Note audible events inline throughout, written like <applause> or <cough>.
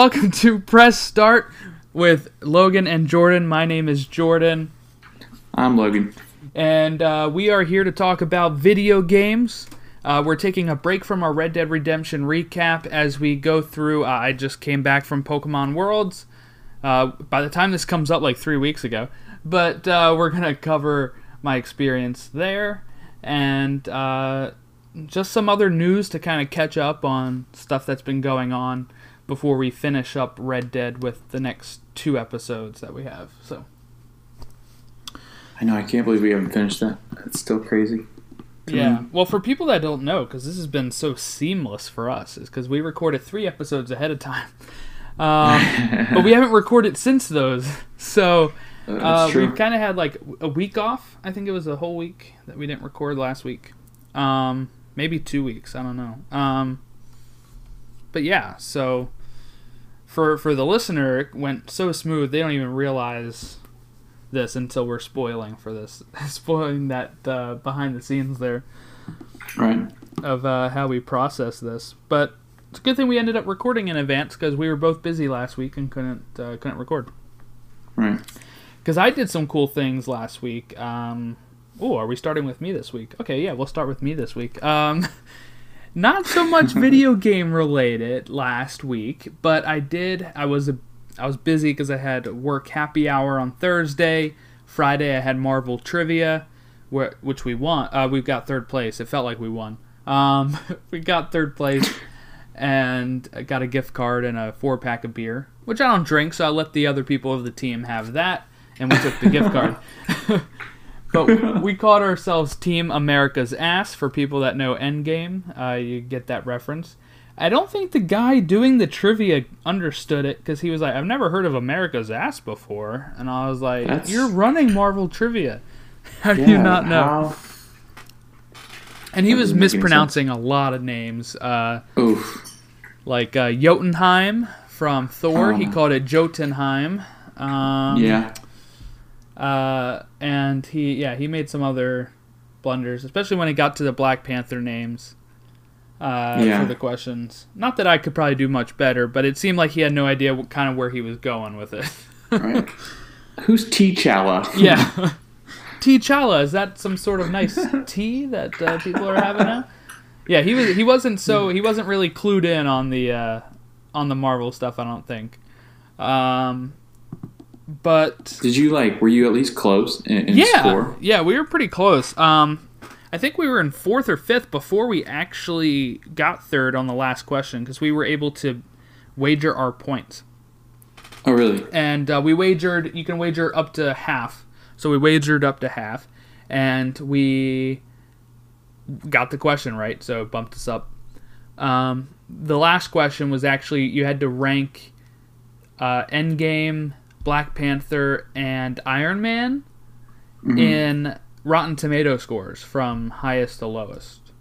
welcome to Press Start with Logan and Jordan. My name is Jordan, I'm Logan. and uh, we are here to talk about video games. Uh, we're taking a break from our Red Dead Redemption recap as we go through. Uh, I just came back from Pokemon Worlds. Uh, by the time this comes up, like three weeks ago, but uh, we're gonna cover my experience there and uh, just some other news to kind of catch up on stuff that's been going on before we finish up Red Dead with the next two episodes that we have. So I know I can't believe we haven't finished that. That's still crazy. yeah, well, for people that don't know, because this has been so seamless for us, is because we recorded three episodes ahead of time, <laughs> um, but we haven't recorded since those. <laughs> So Uh, That's uh, true. we kind of had like a week off. I think it was a whole week that we didn't record last week. Um, maybe two weeks. I don't know. Um, but yeah, so for for the listener, it went so smooth they don't even realize this until we're spoiling for this, <laughs> spoiling that uh, behind the scenes there Right. of uh, how we process this. But it's a good thing we ended up recording in advance because we were both busy last week and couldn't uh, couldn't record. Right. Because I did some cool things last week. Um, oh, are we starting with me this week? Okay, yeah, we'll start with me this week. Um, <laughs> not so much <laughs> video game related last week, but I did. I was a, I was busy because I had work happy hour on Thursday. Friday I had Marvel trivia, where, which we won. Uh, we got third place. It felt like we won. Um, <laughs> we got third place, and I got a gift card and a four pack of beer, which I don't drink, so I let the other people of the team have that, and we took the gift card. <laughs> but <laughs> we called ourselves Team America's Ass for people that know Endgame. Uh, you get that reference. I don't think the guy doing the trivia understood it because he was like, "I've never heard of America's Ass before," and I was like, That's- "You're running Marvel trivia. <laughs> How do you not know?" how- And he That was doesn't make any mispronouncing a lot of names, uh, Oof. like uh, Jotunheim from Thor. He called it Jotunheim. Um, yeah. Uh, and he, yeah, he made some other blunders, especially when he got to the Black Panther names. Uh, Yeah. for the questions. Not that I could probably do much better, but it seemed like he had no idea what kind of where he was going with it. Right. <laughs> Who's T'Challa? yeah. <laughs> T'Challa, is that some sort of nice tea that uh, people are having now? Yeah, he was. He wasn't so. He wasn't really clued in on the uh, on the Marvel stuff. I don't think. Um, but Did you like? Were you at least close in, in yeah, score? yeah, we were pretty close. Um, I think we were in fourth or fifth before we actually got third on the last question because we were able to wager our points, Oh, really? and uh, we wagered. You can wager up to half, so we wagered up to half, and we got the question right, so it bumped us up. Um, the last question was actually you had to rank uh, Endgame, Black Panther, and Iron Man Mhm. in Rotten Tomato scores from highest to lowest.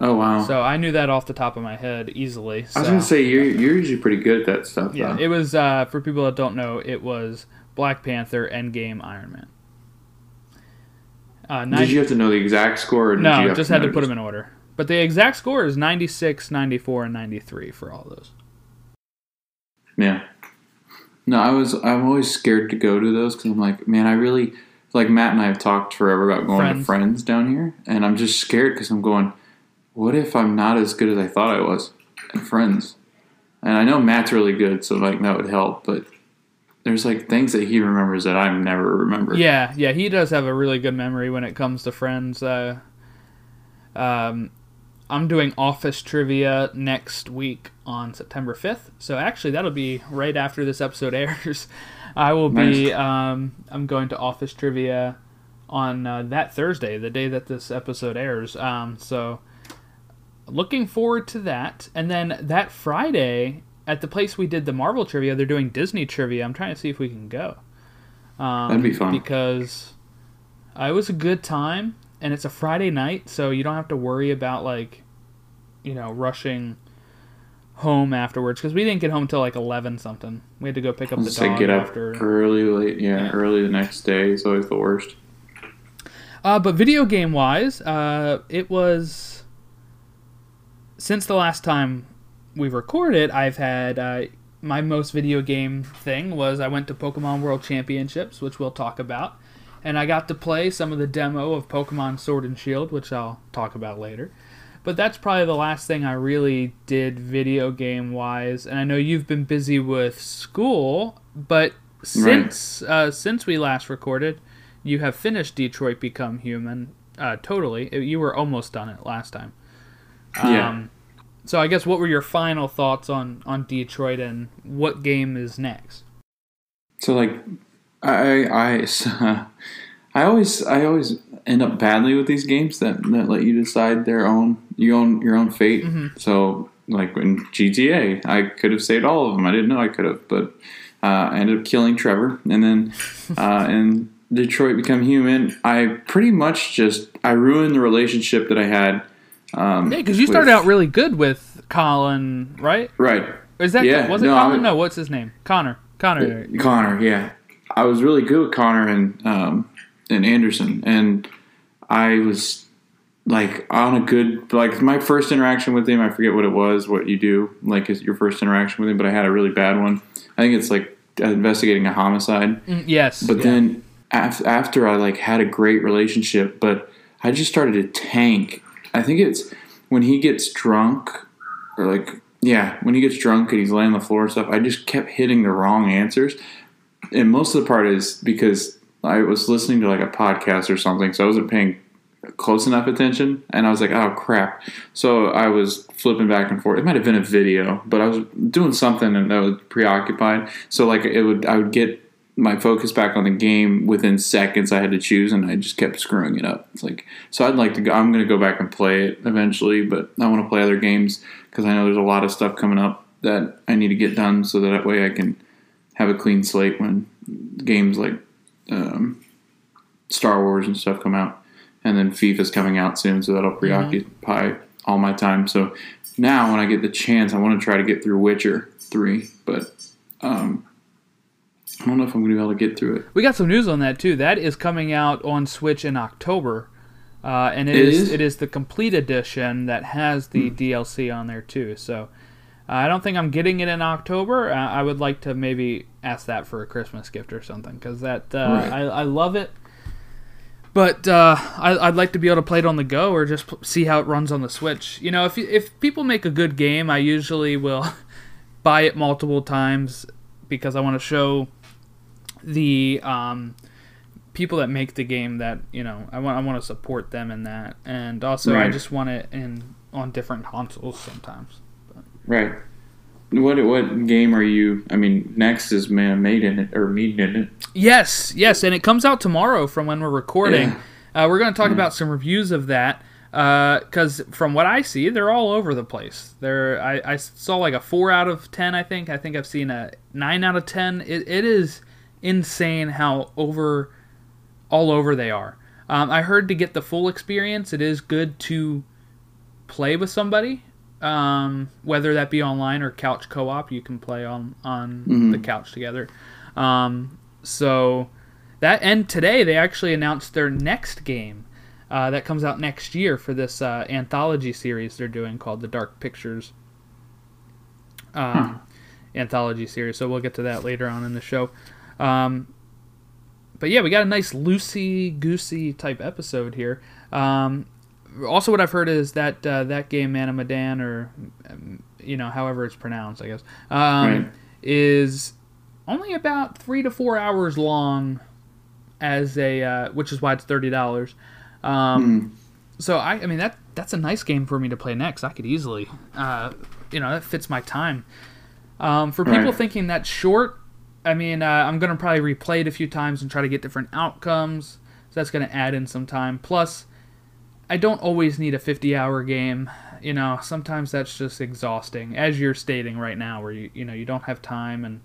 Oh, wow. So I knew that off the top of my head easily. So. I was gonna say you're you're usually pretty good at that stuff. yeah, though. it was uh, for people that don't know, it was Black Panther, Endgame, Iron Man. Uh, Did you have to know the exact score? Or did you no, have just had to put them in order. But the exact score is 96, 94, and 93 for all those. Yeah. No, I was. I'm always scared to go to those because I'm like, man, I really like Matt and I have talked forever about going Friends. to friends down here, and I'm just scared because I'm going. What if I'm not as good as I thought I was at friends? And I know Matt's really good, so like that would help. But there's like things that he remembers that I never remember. Yeah, yeah, he does have a really good memory when it comes to friends. Uh, um, I'm doing office trivia next week on September 5th. So actually, that'll be right after this episode airs. <laughs> I will be. Um, I'm going to office trivia on uh, that Thursday, the day that this episode airs. Um, so looking forward to that. And then that Friday at the place we did the Marvel trivia, they're doing Disney trivia. I'm trying to see if we can go. Um, That'd be fun. because uh, it was a good time, and it's a Friday night, so you don't have to worry about like, you know, rushing home afterwards because we didn't get home till like eleven something. We had to go pick up the dog get up after. early, late. Yeah, Yeah. early the next day is always the worst. Uh, but video game wise, uh, it was since the last time we recorded. I've had uh, my most video game thing was I went to Pokemon World Championships, which we'll talk about, and I got to play some of the demo of Pokemon Sword and Shield, which I'll talk about later. But that's probably the last thing I really did video game wise. And I know you've been busy with school, but since right. uh, since we last recorded, you have finished Detroit Become Human. Uh, totally, you were almost done it last time. Um, yeah. So I guess what were your final thoughts on on Detroit and what game is next? So like, I I <laughs> I always I always end up badly with these games that, that let you decide their own your own your own fate. Mm-hmm. So like in GTA, I could have saved all of them. I didn't know I could have, but uh, I ended up killing Trevor, and then <laughs> uh, in Detroit Become Human, I pretty much just I ruined the relationship that I had. Um, yeah, because you started out really good with Colin, right? Right. Is that yeah, was it no, Colin? no, what's his name? Connor. Connor. Connor. Yeah, I was really good with Connor and um, and Anderson, and I was like on a good like my first interaction with him. I forget what it was, what you do, like your first interaction with him, but I had a really bad one. I think it's like investigating a homicide. Mm, yes, but yeah. then af- after I like had a great relationship, but I just started to tank. I think it's when he gets drunk, or like yeah, when he gets drunk and he's laying on the floor and stuff. I just kept hitting the wrong answers, and most of the part is because I was listening to like a podcast or something, so I wasn't paying close enough attention, and I was like, "Oh crap!" So I was flipping back and forth. It might have been a video, but I was doing something and I was preoccupied. So like it would, I would get my focus back on the game within seconds. I had to choose, and I just kept screwing it up. It's like so. I'd like to go. I'm going to go back and play it eventually, but I want to play other games because I know there's a lot of stuff coming up that I need to get done, so that way I can have a clean slate when games like um, Star Wars and stuff come out, and then FIFA's coming out soon, so that'll preoccupy mm-hmm. all my time. So now, when I get the chance, I want to try to get through Witcher three, but um, I don't know if I'm going to be able to get through it. We got some news on that too. That is coming out on Switch in October. Uh, and it, it is, is, it is the complete edition that has the hmm. DLC on there too. So I don't think I'm getting it in October. Uh, I would like to maybe ask that for a Christmas gift or something because that uh, right. I, I love it. But uh, I, would like to be able to play it on the go or just see how it runs on the Switch. You know, if if people make a good game, I usually will <laughs> buy it multiple times because I want to show the um, people that make the game that you know I want I want to support them in that, and also right. I just want it in on different consoles sometimes. Right. What what game are you? I mean, next is man made in it or made in it. Yes, yes, and it comes out tomorrow from when we're recording. Yeah. Uh, we're going to talk yeah. about some reviews of that because uh, from what I see, they're all over the place. They're I, I saw like a four out of ten. I think I think I've seen a nine out of ten. It, it is insane how over all over they are. Um, I heard to get the full experience, it is good to play with somebody um, whether that be online or couch co-op. You can play on on mm-hmm. the couch together. Um, so that and today they actually announced their next game uh, that comes out next year for this uh, anthology series they're doing called the Dark Pictures um, anthology series. So we'll get to that later on in the show. Um, but yeah, we got a nice loosey goosey type episode here. Um, also, what I've heard is that uh, that game, Manamadan, or um, you know, however it's pronounced, I guess, um, right. is only about three to four hours long, as a uh, which is why it's thirty dollars. Um, mm. So I, I mean that that's a nice game for me to play next. I could easily, uh, you know, that fits my time. Um, for people right. thinking that's short, I mean, uh, I'm gonna probably replay it a few times and try to get different outcomes. So that's gonna add in some time. Plus, I don't always need a 50 hour game. You know, sometimes that's just exhausting, as you're stating right now, where you you know you don't have time and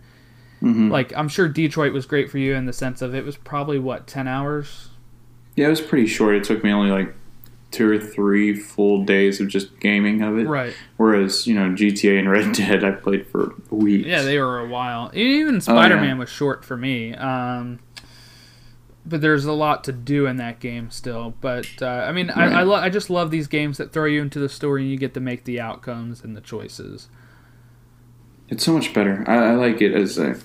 mm-hmm. like I'm sure Detroit was great for you in the sense of it was probably what 10 hours. Yeah, it was pretty short. It took me only like two or three full days of just gaming of it. Right. Whereas you know GTA and Red Dead, I played for weeks. Yeah, they were a while. Even Spider Man oh, yeah. was short for me. Um, but there's a lot to do in that game still. But uh, I mean, right. I I, lo- I, just love these games that throw you into the story and you get to make the outcomes and the choices. It's so much better. I, I like it as a,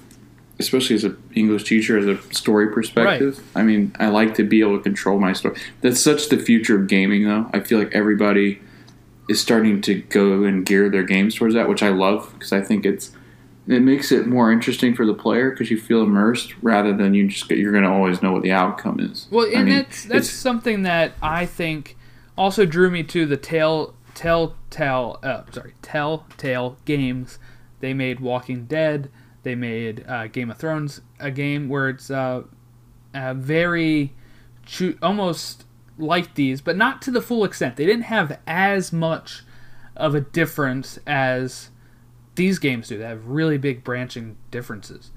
especially as an English teacher, as a story perspective. I mean, I like to be able to control my story. That's such the future of gaming, though. I feel like everybody is starting to go and gear their games towards that, which I love because I think it's it makes it more interesting for the player because you feel immersed rather than you just you're going to always know what the outcome is. Well, and I mean, that's that's something that I think also drew me to the tell telltale uh, sorry telltale games. They made Walking Dead. They made uh, Game of Thrones a game where it's uh, uh, very choo- almost like these, but not to the full extent. They didn't have as much of a difference as these games do. They have really big branching differences.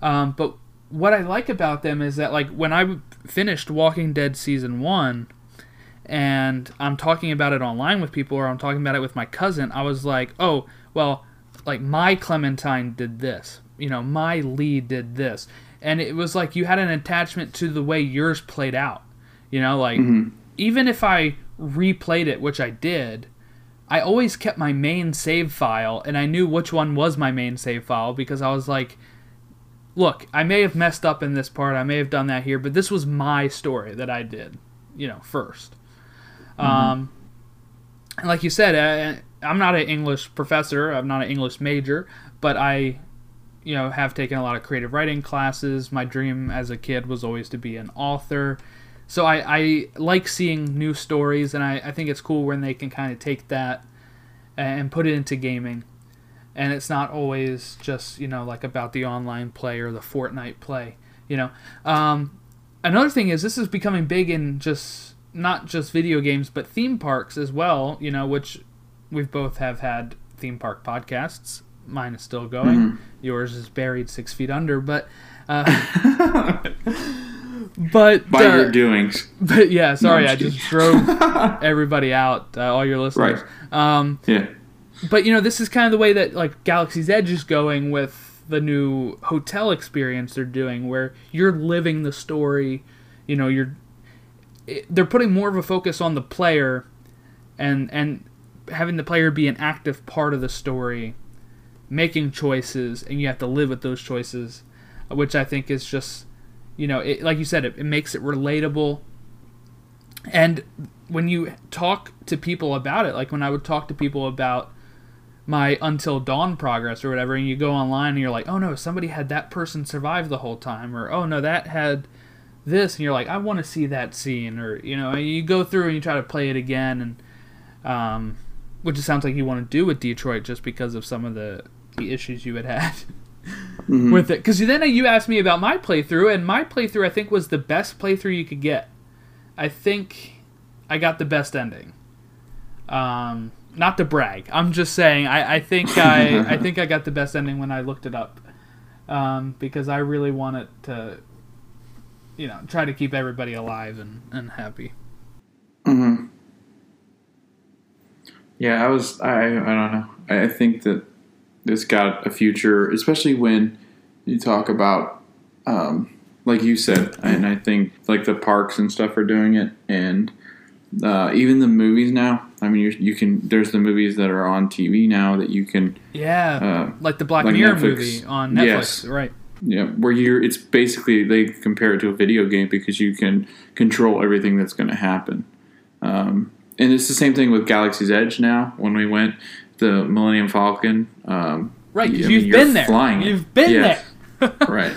Um, but what I like about them is that like when I finished Walking Dead season one, and I'm talking about it online with people, or I'm talking about it with my cousin, I was like, oh, well, like my Clementine did this, you know, my Lee did this, and it was like you had an attachment to the way yours played out, you know, like even if I replayed it, which I did. I always kept my main save file, and I knew which one was my main save file because I was like, look, I may have messed up in this part, I may have done that here, but this was my story that I did, you know, 1st Um, and like you said, I, I'm not an English professor, I'm not an English major, but I, you know, have taken a lot of creative writing classes. My dream as a kid was always to be an author. So I, I like seeing new stories, and I, I think it's cool when they can kind of take that and put it into gaming and it's not always just you know like about the online play or the Fortnite play. You know, um, another thing is this is becoming big in just not just video games but theme parks as well. You know, which we've both have had theme park podcasts. Mine is still going. Yours is buried six feet under, but. Uh, <laughs> <laughs> but by uh, your doings. <laughs> but yeah, sorry, I'm I just drove <laughs> everybody out, uh, all your listeners. Um, Yeah. but you know this is kind of the way that like galaxy's edge is going with the new hotel experience they're doing where you're living the story you know you're it, they're putting more of a focus on the player and and having the player be an active part of the story making choices and you have to live with those choices which i think is just you know it, like you said it, it makes it relatable. And when you talk to people about it like when i would talk to people about my until dawn progress or whatever and you go online and you're like oh no somebody had that person survive the whole time or oh no that had this and you're like i want to see that scene or you know you go through and you try to play it again and um which it sounds like you want to do with detroit just because of some of the the issues you had had <laughs> with it because then you asked me about my playthrough and my playthrough i think was the best playthrough you could get i think i got the best ending um not to brag. I'm just saying. I, I think <laughs> I I think I got the best ending when I looked it up, um, because I really wanted to, you know, try to keep everybody alive and, and happy. hmm Yeah, I was. I I don't know. I, I think that this got a future, especially when you talk about, um, like you said, and I think like the parks and stuff are doing it, and uh, even the movies now. I mean, you you can. There's the movies that are on TV now that you can. Yeah, Uh, like the Black like Mirror Netflix. movie on Netflix, Yes. right? Yeah, where you're. It's basically they compare it to a video game because you can control everything that's going to happen. Um, and it's the same thing with Galaxy's Edge now. When we went the Millennium Falcon, um, Right, because mean, you've you're been there. flying it. You've been Yes. there. <laughs> right.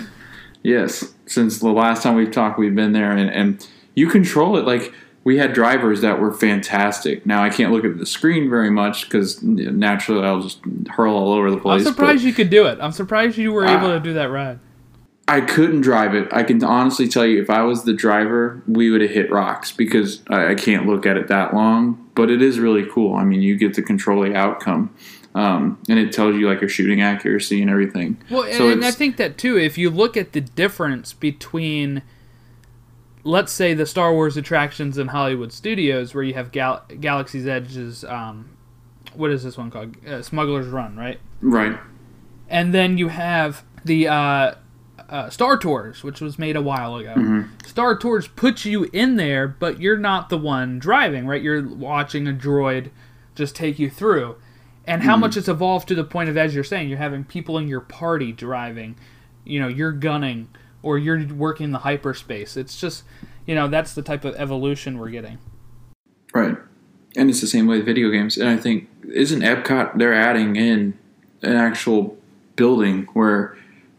Yes. Since the last time we've talked, we've been there, and, and you control it. Like we had drivers that were fantastic. Now I can't look at the screen very much because naturally I'll just hurl all over the place. I'm surprised you could do it. I'm surprised you were able to do that ride. I couldn't drive it. I can honestly tell you, if I was the driver, we would have hit rocks because I, I can't look at it that long. But it is really cool. I mean, you get to control the outcome, um, and it tells you like your shooting accuracy and everything. Well, and, So and I think that too. If you look at the difference between, let's say, the Star Wars attractions in Hollywood studios, where you have Gal- Galaxy's Edge's, um, what is this one called? Uh, Smuggler's Run, right? Right. And then you have the uh, uh, Star Tours, which was made a while ago. Star Tours puts you in there, but you're not the one driving, right? You're watching a droid just take you through. and how much it's evolved to the point of as you're saying, you're having people in your party driving, you know, you're gunning or you're working the hyperspace. It's just, you know, that's the type of evolution we're getting. Right. And it's the same way with video games. And I think isn't Epcot they're adding in an actual building where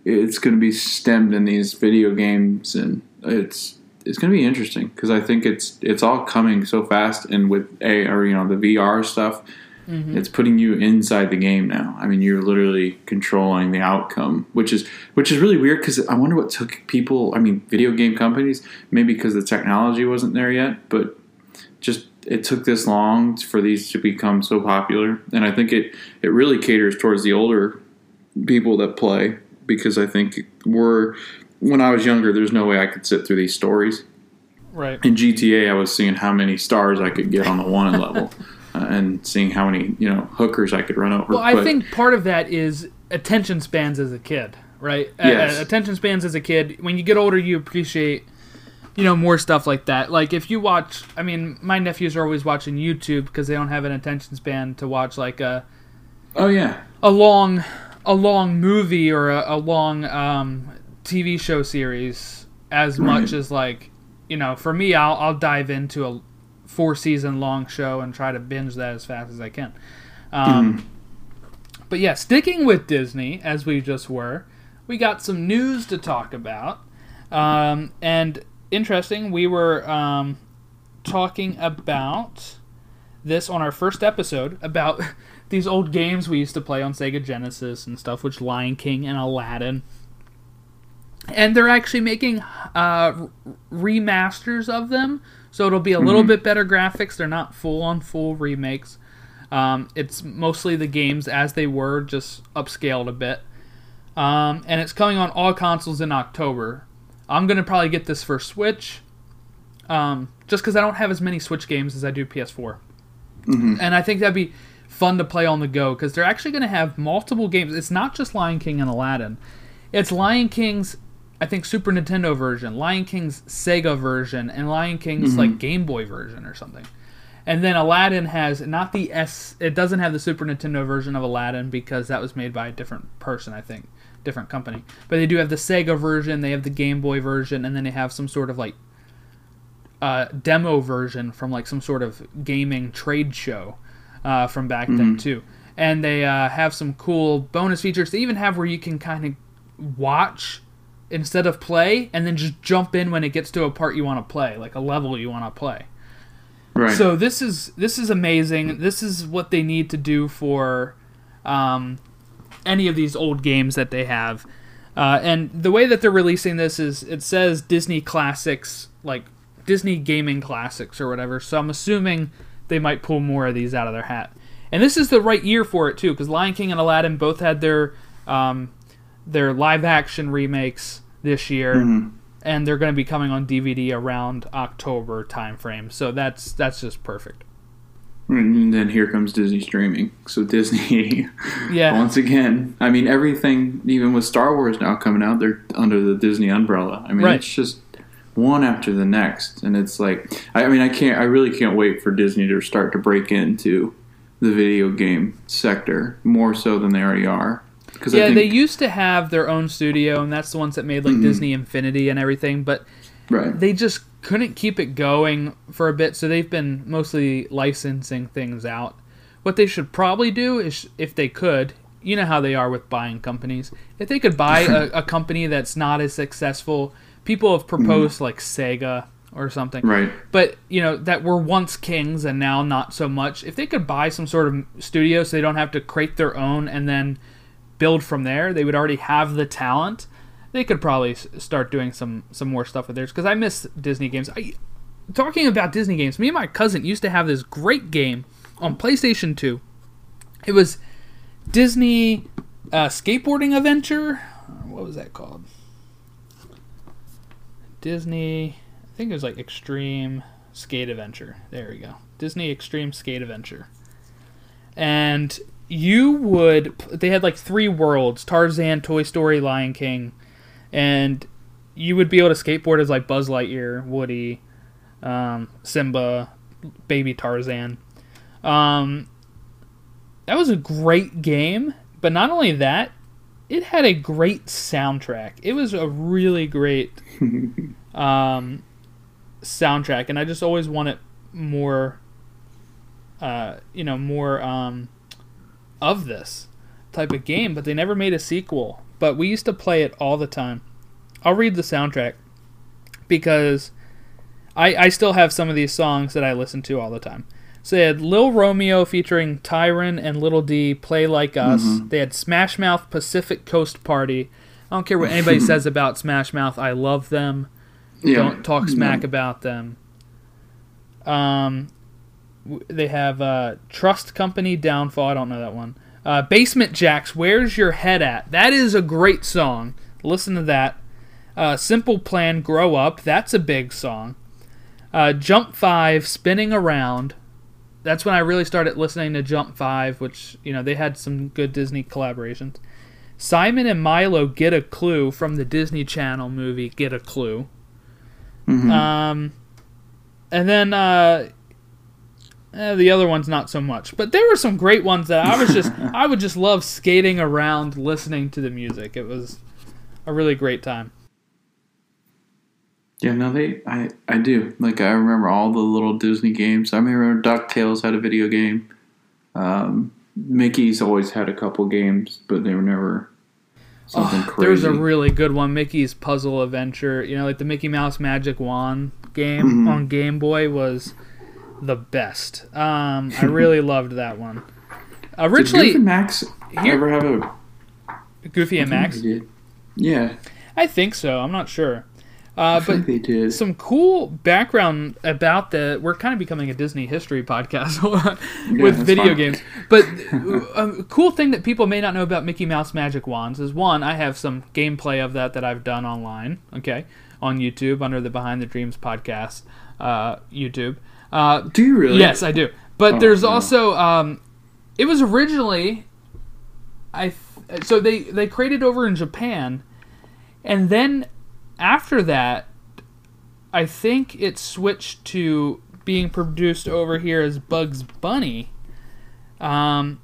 it's going to be stemmed in these video games and it's it's going to be interesting because I think it's it's all coming so fast and with a or you know the VR stuff Mm-hmm. it's putting you inside the game now. I mean you're literally controlling the outcome, which is which is really weird because I wonder what took people. I mean video game companies maybe because the technology wasn't there yet, but just it took this long for these to become so popular, and I think it it really caters towards the older people that play because I think we're when I was younger, there's no way I could sit through these stories. Right. In GTA, I was seeing how many stars I could get on the one <laughs> level, uh, and seeing how many you know hookers I could run over. Well, I But- think part of that is attention spans as a kid, right? Yes. uh, attention spans as a kid. When you get older, you appreciate, you know, more stuff like that. Like if you watch, I mean, my nephews are always watching YouTube because they don't have an attention span to watch like a oh yeah, a long a long movie or a, a long um, TV show series as Right. much as like you know for me I'll I'll dive into a four season long show and try to binge that as fast as I can. Um, But yeah, sticking with Disney as we just were, we got some news to talk about, um, and interesting. We were um, talking about this on our first episode about <laughs> these old games we used to play on Sega Genesis and stuff, which Lion King and Aladdin. And they're actually making uh, remasters of them, so it'll be a little bit better graphics. They're not full on full remakes. Um, it's mostly the games as they were, just upscaled a bit. Um, and it's coming on all consoles in October. I'm gonna probably get this for Switch, um, just because I don't have as many Switch games as I do PS4 and I think that'd be fun to play on the go because they're actually going to have multiple games. It's not just Lion King and Aladdin. It's Lion King's, I think, Super Nintendo version, Lion King's Sega version, and Lion King's like Game Boy version or something. And then Aladdin has not the S. It doesn't have the Super Nintendo version of Aladdin because that was made by a different person, I think, different company. But they do have the Sega version. They have the Game Boy version, and then they have some sort of like uh, demo version from like some sort of gaming trade show uh, from back then too. And they uh, have some cool bonus features. They even have where you can kind of watch instead of play, and then just jump in when it gets to a part you want to play, like a level you want to play. right. So this is this is amazing. This is what they need to do for um, any of these old games that they have. Uh, and the way that they're releasing this is it says Disney Classics, like Disney Gaming Classics or whatever. So I'm assuming they might pull more of these out of their hat. And this is the right year for it too, because Lion King and Aladdin both had their um, their live action remakes this year and they're going to be coming on DVD around October timeframe. So that's that's just perfect. and then here comes Disney streaming. So Disney, <laughs> Yeah, once again, I mean everything, even with Star Wars now coming out, they're under the Disney umbrella. I mean, Right. it's just one after the next, and it's like, I, mean, I can't, I really can't wait for Disney to start to break into the video game sector more so than they already are. Because yeah. I think, they used to have their own studio, and that's the ones that made like mm-hmm. Disney Infinity and everything. But right, they just couldn't keep it going for a bit, so they've been mostly licensing things out. What they should probably do is, if they could, you know how they are with buying companies. If they could buy <laughs> a, a company that's not as successful, people have proposed like Sega or something. right, but you know that were once kings and now not so much. If they could buy some sort of studio so they don't have to create their own and then build from there they would already have the talent they could probably start doing some some more stuff with theirs. Because i miss disney games. I, talking about disney games me and my cousin used to have this great game on playstation 2 it was disney uh, skateboarding adventure? What was that called disney I think it was like Extreme Skate Adventure. There we go. Disney Extreme Skate Adventure. And you would they had like three worlds, Tarzan, Toy Story, Lion King, and you would be able to skateboard as like Buzz Lightyear, Woody, um, Simba, baby Tarzan. Um, that was a great game. But not only that, it had a great soundtrack. It was a really great <laughs> um, soundtrack, and I just always wanted more. Uh, you know, more um, of this type of game, but they never made a sequel. But we used to play it all the time. I'll read the soundtrack because I, I still have some of these songs that I listen to all the time. So they had Lil Romeo featuring Tyron and Little D, Play Like Us. Mm-hmm. They had Smash Mouth Pacific Coast Party. I don't care what anybody <laughs> says about Smash Mouth. I love them. Yeah. Don't talk smack No. about them. Um, they have uh, Trust Company Downfall. I don't know that one. Uh, Basement Jaxx, Where's Your Head At? That is a great song. Listen to that. Uh, Simple Plan, Grow Up. That's a big song. Uh, Jump 5, Spinning Around. That's when I really started listening to Jump 5, which, you know, they had some good Disney collaborations. Simon and Milo Get a Clue from the Disney Channel movie Get a Clue. Mhm. Um, and then uh, eh, the other ones not so much, but there were some great ones that I was just <laughs> I would just love skating around listening to the music. It was a really great time. Yeah, no, they. I I do. Like I remember all the little Disney games. I remember Ducktales had a video game. Um, Mickey's always had a couple games, but they were never something Oh, <sighs> crazy. There's a really good one, Mickey's Puzzle Adventure. You know, like the Mickey Mouse Magic Wand game Mhm. on Game Boy was the best. Um, I really <laughs> loved that one. Did Originally, Goofy Max Here- ever have a Goofy and Max. did. Yeah, I think so. I'm not sure. Uh, I but think they did. some cool background about the we're kind of becoming a disney history podcast <laughs> with that's video fine. games but uh, a cool thing that people may not know about mickey mouse magic wands is one i have some gameplay of that that i've done online okay on youtube under the behind the dreams podcast uh, youtube uh, do you really? Yes, I do. But Oh, there's no. also um, it was originally I th- so they they created over in Japan, and then after that, I think it switched to being produced over here as Bugs Bunny. Um,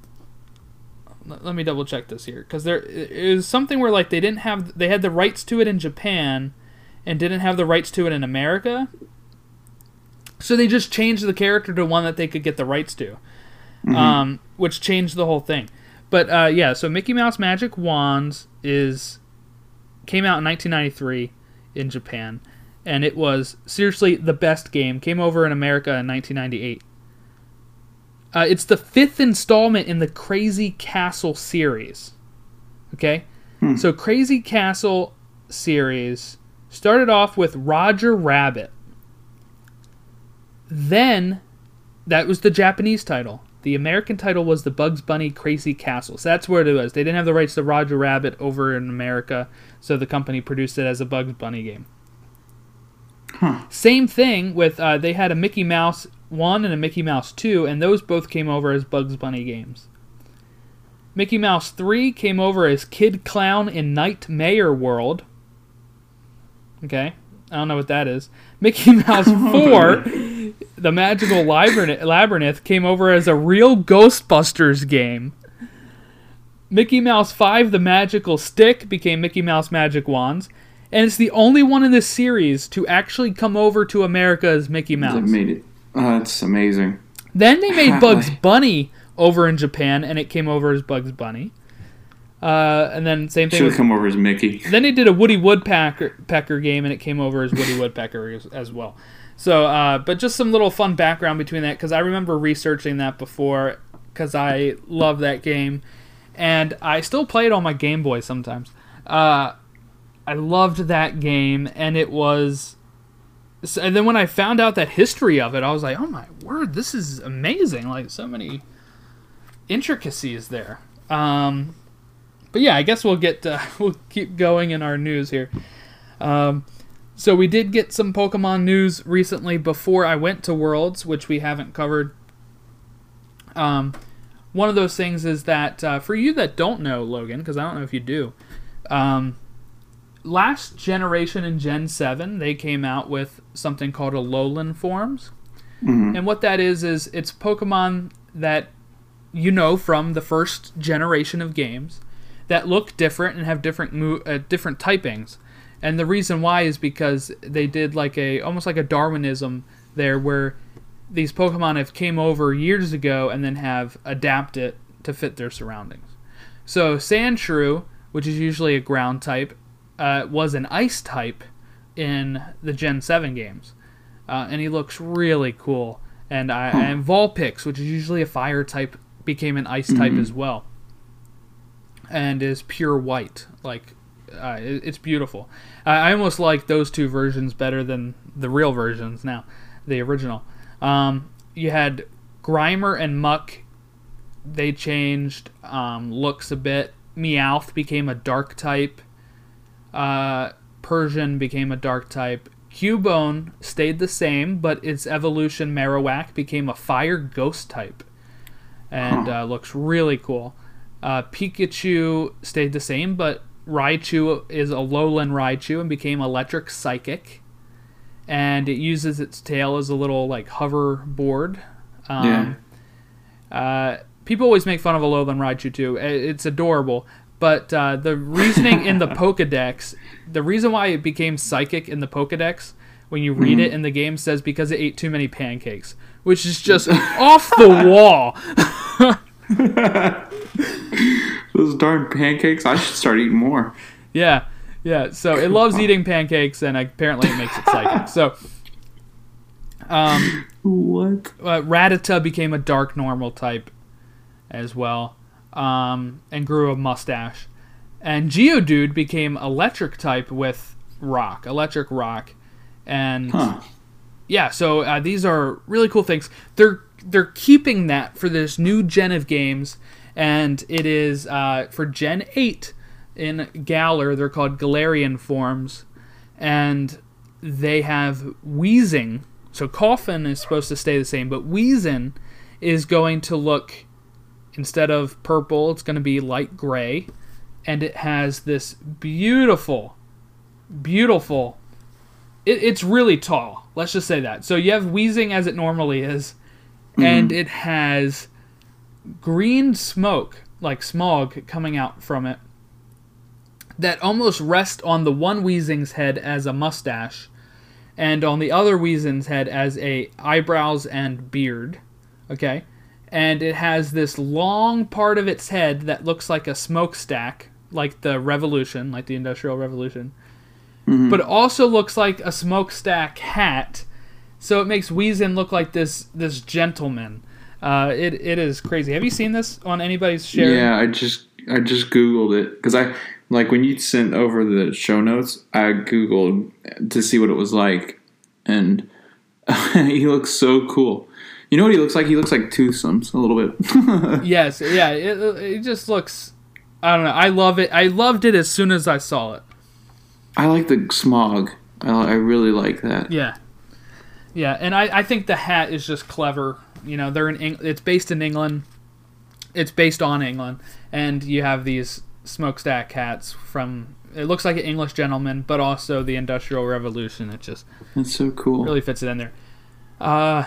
let me double check this here because there it is something where like they didn't have they had the rights to it in Japan, and didn't have the rights to it in America. So they just changed the character to one that they could get the rights to, um, which changed the whole thing. But uh, yeah, so Mickey Mouse Magic Wands is came out in 1993 in Japan, and it was seriously the best game. Came over in America in 1998. Uh, it's the fifth installment in the Crazy Castle series. Okay, Hmm. so Crazy Castle series started off with Roger Rabbit. Then, that was the Japanese title. The American title was the Bugs Bunny Crazy Castle. So that's where it was. They didn't have the rights to Roger Rabbit over in America, so the company produced it as a Bugs Bunny game. Huh. Same thing with uh, they had a Mickey Mouse one and a Mickey Mouse two, and those both came over as Bugs Bunny games. Mickey Mouse three came over as Kid Klown in Night Mayor World. Okay, I don't know what that is. Mickey <laughs> Mouse <laughs> four, the Magical Labyrinth, Labyrinth came over as a real Ghostbusters game. Mickey Mouse 5, The Magical Stick, became Mickey Mouse Magic Wands. And it's the only one in this series to actually come over to America as Mickey Mouse. They made it. Oh, that's amazing. Then they made Bugs Bunny over in Japan, and it came over as Bugs Bunny. Uh, and then same thing Should with come over as Mickey. then they did a Woody Woodpecker Pecker game, and it came over as Woody Woodpecker as, as well. So, uh, but just some little fun background between that because I remember researching that before because I love that game, and I still play it on my Game Boy sometimes. Uh, I loved that game, and it was. And then when I found out that history of it, I was like, "Oh my word, this is amazing! Like so many intricacies there." Um, but yeah, I guess we'll get <laughs> we'll keep going in our news here. Um, so we did get some Pokemon news recently before I went to Worlds, which we haven't covered. Um, one of those things is that uh, for you that don't know Logan, because I don't know if you do, um, last generation in Gen Seven they came out with something called a Alolan Forms. Mhm. And what that is is it's Pokemon that you know from the first generation of games that look different and have different mo- uh, different typings. And the reason why is because they did like a almost like a Darwinism there where these Pokemon have came over years ago and then have adapted to fit their surroundings. So Sandshrew, which is usually a ground type, uh, was an ice type in the Gen 7 games. Uh, and he looks really cool. And I and Vulpix, which is usually a fire type, became an ice type as well. And is pure white. Like uh, it's beautiful. I I almost like those two versions better than the real versions now, the original. Um, you had Grimer and Muk. They changed um, looks a bit. Meowth became a dark type. Uh, Persian became a dark type. Cubone stayed the same, but its evolution Marowak became a fire ghost type, and uh, looks really cool. Uh, Pikachu stayed the same, but Raichu is Alolan Raichu and became electric psychic, and it uses its tail as a little like hoverboard. Um, uh, people always make fun of Alolan Raichu too. It's adorable, but uh, the reasoning in the <laughs> Pokedex, the reason why it became psychic in the Pokedex, when you read it in the game, says because it ate too many pancakes, which is just <laughs> off the <laughs> wall. Those darn pancakes. I should start eating more. Yeah, yeah. So it loves eating pancakes, and apparently it makes it psychic. <laughs> So, um, What? uh, Rattata became a dark normal type as well, um, and grew a mustache. And Geodude became electric type with rock, electric rock, and Huh. yeah. So uh, these are really cool things. They're they're keeping that for this new gen of games, and it is uh, for Gen Eight in Galar. They're called Galarian forms, and they have Weezing. So Koffing is supposed to stay the same, but Weezing is going to look instead of purple, it's going to be light gray, and it has this beautiful, beautiful. It, it's really tall. Let's just say that. So you have Weezing as it normally is, and it has green smoke, like smog, coming out from it that almost rest on the one Weezing's head as a mustache, and on the other Weezing's head as a eyebrows and beard. Okay, and it has this long part of its head that looks like a smokestack, like the Revolution, like the Industrial Revolution, mm-hmm. but it also looks like a smokestack hat. So it makes Weezing look like this this gentleman. Uh, it it is crazy. Have you seen this on anybody's share? Yeah, I just I just googled it because I like when you sent over the show notes. I googled to see what it was like, and <laughs> he looks so cool. You know what he looks like? He looks like Toothsomes a little bit. <laughs> Yes, yeah, it, it just looks. I don't know. I love it. I loved it as soon as I saw it. I like the smog. I, I really like that. Yeah, yeah, and I, I think the hat is just clever. You know, they're in Eng- it's based in England. It's based on England, and you have these smokestack hats from. It looks like an English gentleman, but also the Industrial Revolution. It just That's so cool. really fits it in there. Uh,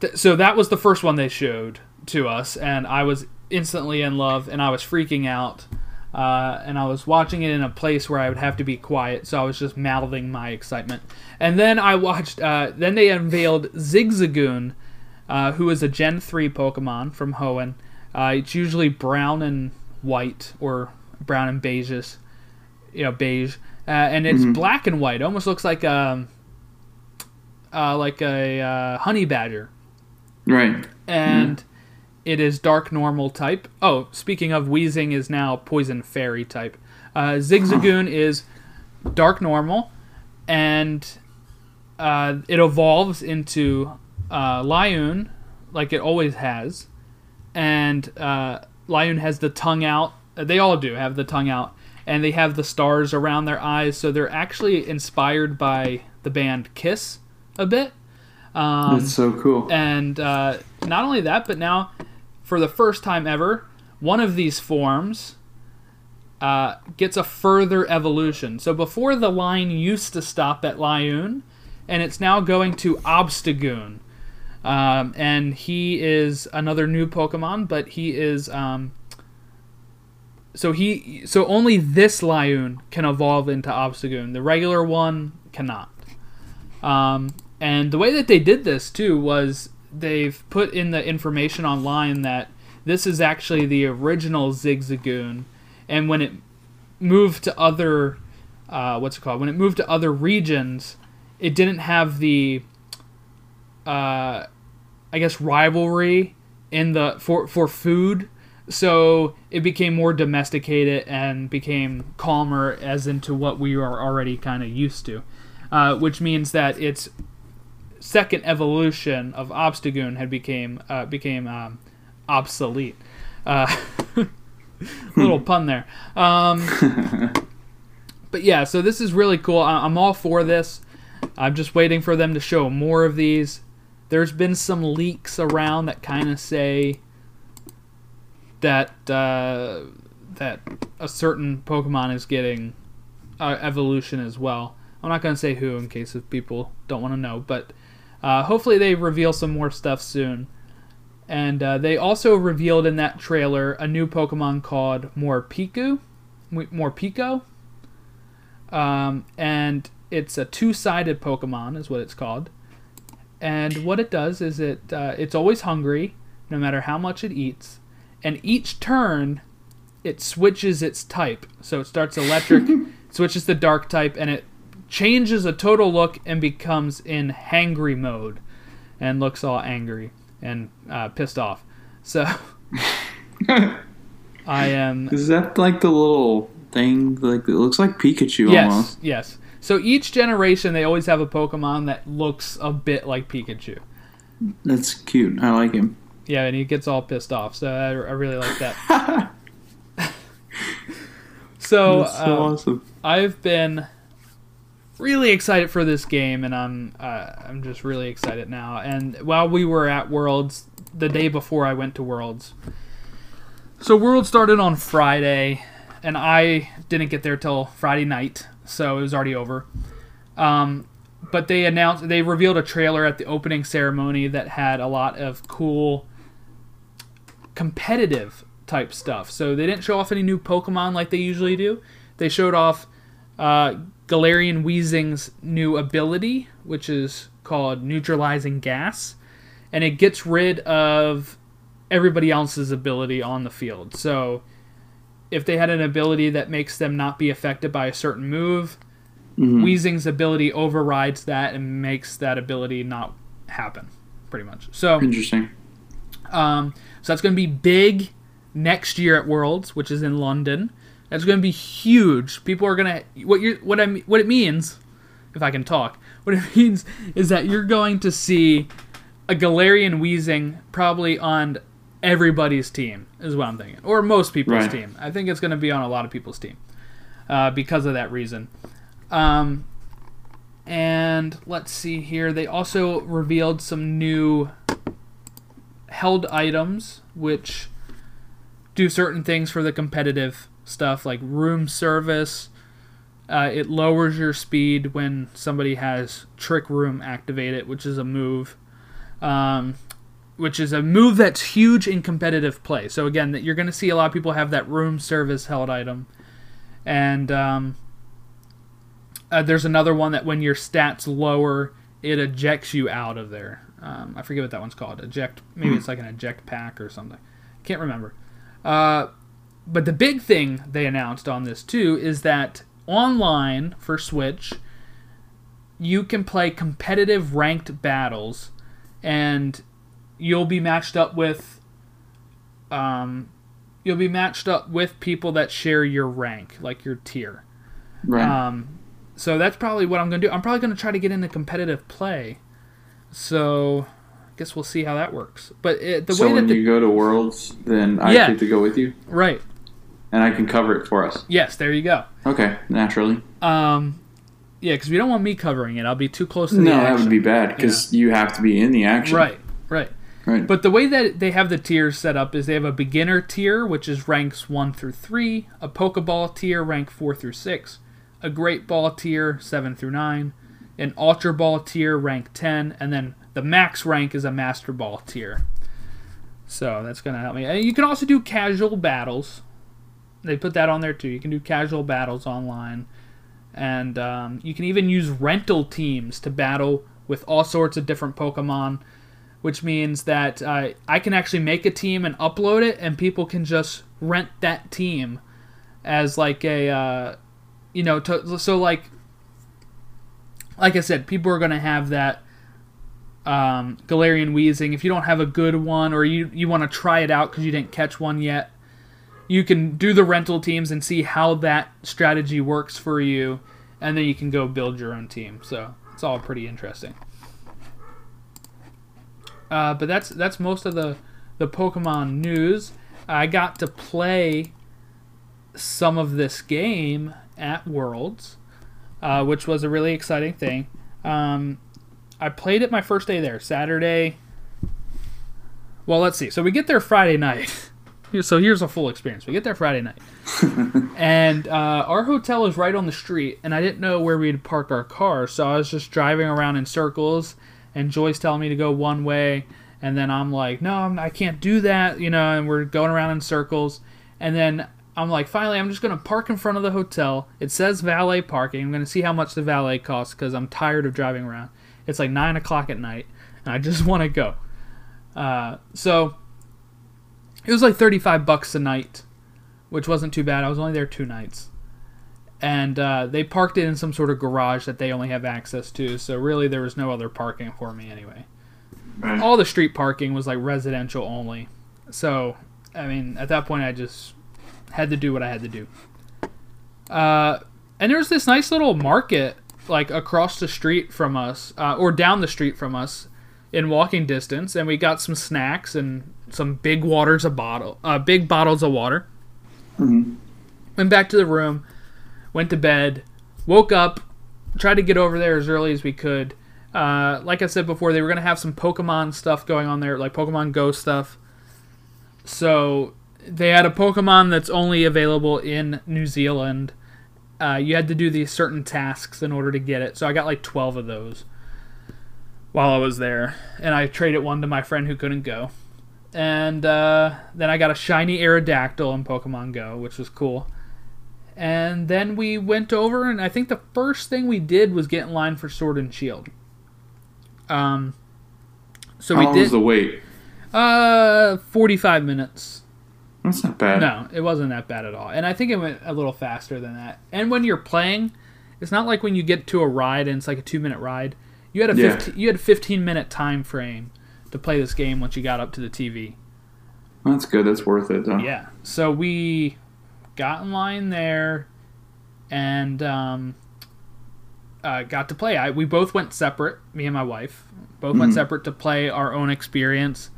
th- so that was the first one they showed to us, and I was instantly in love, and I was freaking out. Uh, and I was watching it in a place where I would have to be quiet, so I was just mouthing my excitement. And then I watched. Uh, then they unveiled Zigzagoon, uh, who is a Gen three Pokemon from Hoenn. Uh, it's usually brown and white, or brown and beiges, you know, beige, uh, and it's black and white. Almost looks like um, uh, like a uh, honey badger, Right. and it is dark normal type. Oh, speaking of, Weezing is now poison fairy type. Uh, Zigzagoon is dark normal, and uh, it evolves into uh, Linoone, like it always has, and uh, Linoone has the tongue out. Uh, They all do have the tongue out, and they have the stars around their eyes. So they're actually inspired by the band Kiss a bit. Um, That's so cool. and uh, not only that, but now, for the first time ever, one of these forms uh, gets a further evolution. So before the line used to stop at Linoone, and it's now going to Obstagoon. Um, and he is another new Pokemon, but he is um, so he so only this Linoone can evolve into Obstagoon. The regular one cannot. Um, and the way that they did this too was they've put in the information online that this is actually the original Zigzagoon, and when it moved to other uh, what's it called? When it moved to other regions, it didn't have the uh, I guess rivalry in the for for food. So it became more domesticated and became calmer as into what we are already kind of used to. Uh, which means that its second evolution of obstagoon had became uh, became um, obsolete. Uh, <laughs> little pun there. Um, <laughs> but yeah so this is really cool. I- i'm all for this. I'm just waiting for them to show more of these there's been some leaks around that kind of say that uh, that a certain Pokemon is getting uh, evolution as well. I'm not going to say who in case if people don't want to know, but uh, hopefully they reveal some more stuff soon. And uh, they also revealed in that trailer a new Pokemon called Morpeko, Morpeko, um, and it's a two-sided Pokemon, is what it's called. And what it does is it uh, it's always hungry, no matter how much it eats and each turn it switches its type. So it starts electric, <laughs> switches to dark type, and it changes a total look and becomes in hangry mode, and looks all angry and uh, pissed off. So <laughs> I am. Is that like the little thing? Like it looks like Pikachu yes, almost. yes. So each generation, they always have a Pokemon that looks a bit like Pikachu. That's cute. I like him. Yeah, and he gets all pissed off. So I, I really like that. <laughs> so, That's so um, awesome. I've been really excited for this game, and I'm uh, I'm just really excited now. And while we were at Worlds, the day before I went to Worlds, so Worlds started on Friday, and I didn't get there till Friday night, so it was already over. Um, but they announced they revealed a trailer at the opening ceremony that had a lot of cool competitive type stuff. So they didn't show off any new Pokemon like they usually do. They showed off uh, Galarian Weezing's new ability, which is called Neutralizing Gas, and it gets rid of everybody else's ability on the field. So if they had an ability that makes them not be affected by a certain move, Mhm. Weezing's ability overrides that and makes that ability not happen, pretty much. So Interesting. um, so that's going to be big next year at Worlds, which is in London. That's going to be huge. People are going to what you what I what it means, if I can talk. What it <laughs> means is that you're going to see a Galarian Weezing probably on everybody's team, is what I'm thinking, or most people's Right. team. I think it's going to be on a lot of people's team uh, because of that reason. Um, and let's see here. They also revealed some new held items, which do certain things for the competitive stuff, like room service. Uh, it lowers your speed when somebody has Trick Room activated, which is a move. Um, which is a move that's huge in competitive play. So again, that you're going to see a lot of people have that room service held item, and um, uh, there's another one that when your stats lower, it ejects you out of there. Um, I forget what that one's called. Eject. Maybe it's like an eject pack or something. Can't remember. Uh, but the big thing they announced on this too is that online for Switch, you can play competitive ranked battles, and you'll be matched up with. Um, you'll be matched up with people that share your rank, like your tier. Right. Um, so that's probably what I'm going to do. I'm probably going to try to get into competitive play. So I guess we'll see how that works. But it, the so way that when the, you go to Worlds, then I Yeah. get to go with you, right, and I can cover it for us. yes, there you go. Okay, naturally. Um, yeah, because we don't want me covering it. I'll be too close to No, the action. No, that would be bad because you have to be in the action. right, right. Right. But the way that they have the tiers set up is they have a beginner tier, which is ranks 1 through 3, a Pokeball tier, rank 4 through 6, a Great Ball tier, 7 through 9, an Ultra Ball tier, rank 10, and then the max rank is a Master Ball tier. So that's gonna help me. And you can also do casual battles. They put that on there too. You can do casual battles online, and um, you can even use rental teams to battle with all sorts of different Pokemon. Which means that uh, I can actually make a team and upload it, and people can just rent that team as like a, uh, you know, to, so like, like I said, people are gonna have that um, Galarian Weezing. If you don't have a good one or you, you want to try it out because you didn't catch one yet, you can do the rental teams and see how that strategy works for you, and then you can go build your own team. So it's all pretty interesting. Uh, but that's that's most of the the Pokemon news. I got to play some of this game at Worlds, uh, which was a really exciting thing. Um, I played it my first day there, Saturday. Well, let's see. So we get there Friday night. <laughs> So here's a full experience. We get there Friday night, <laughs> and uh, our hotel is right on the street, and I didn't know where we'd park our car, so I was just driving around in circles, and Joy's telling me to go one way, and then I'm like, no, I'm, I can't do that, you know, and we're going around in circles, and then I'm like, finally, I'm just gonna park in front of the hotel. It says valet parking. I'm gonna see how much the valet costs because I'm tired of driving around. It's like nine o'clock at night, and I <laughs> just want to go. Uh, so it was like 35 bucks a night, which wasn't too bad. I was only there two nights. And uh, they parked it in some sort of garage that they only have access to, so really there was no other parking for me anyway. Right. All the street parking was like residential only. So, I mean, at that point I just had to do what I had to do. Uh, and there was this nice little market like across the street from us, uh, or down the street from us, in walking distance, and we got some snacks and some big waters of bottle, uh, big bottles of water. Mhm. Went back to the room, went to bed, woke up, tried to get over there as early as we could. Uh, like I said before, they were gonna have some Pokemon stuff going on there, like Pokemon Go stuff. So they had a Pokemon that's only available in New Zealand. Uh, you had to do these certain tasks in order to get it. So I got like 12 of those while I was there. And I traded one to my friend who couldn't go. And uh, then I got a shiny Aerodactyl in Pokemon Go, which was cool. And then we went over, and I think the first thing we did was get in line for Sword and Shield. Um, so How we long did was the wait? uh 45 minutes. That's not bad. No, it wasn't that bad at all. And I think it went a little faster than that. And when you're playing, it's not like when you get to a ride and it's like a two minute ride. You had a Yeah. 15, you had a 15 minute time frame to play this game once you got up to the TV. That's good. That's worth it, though. Yeah. So we got in line there and um, uh, got to play. I, we both went separate, me and my wife. Both went Mhm. separate to play our own experience.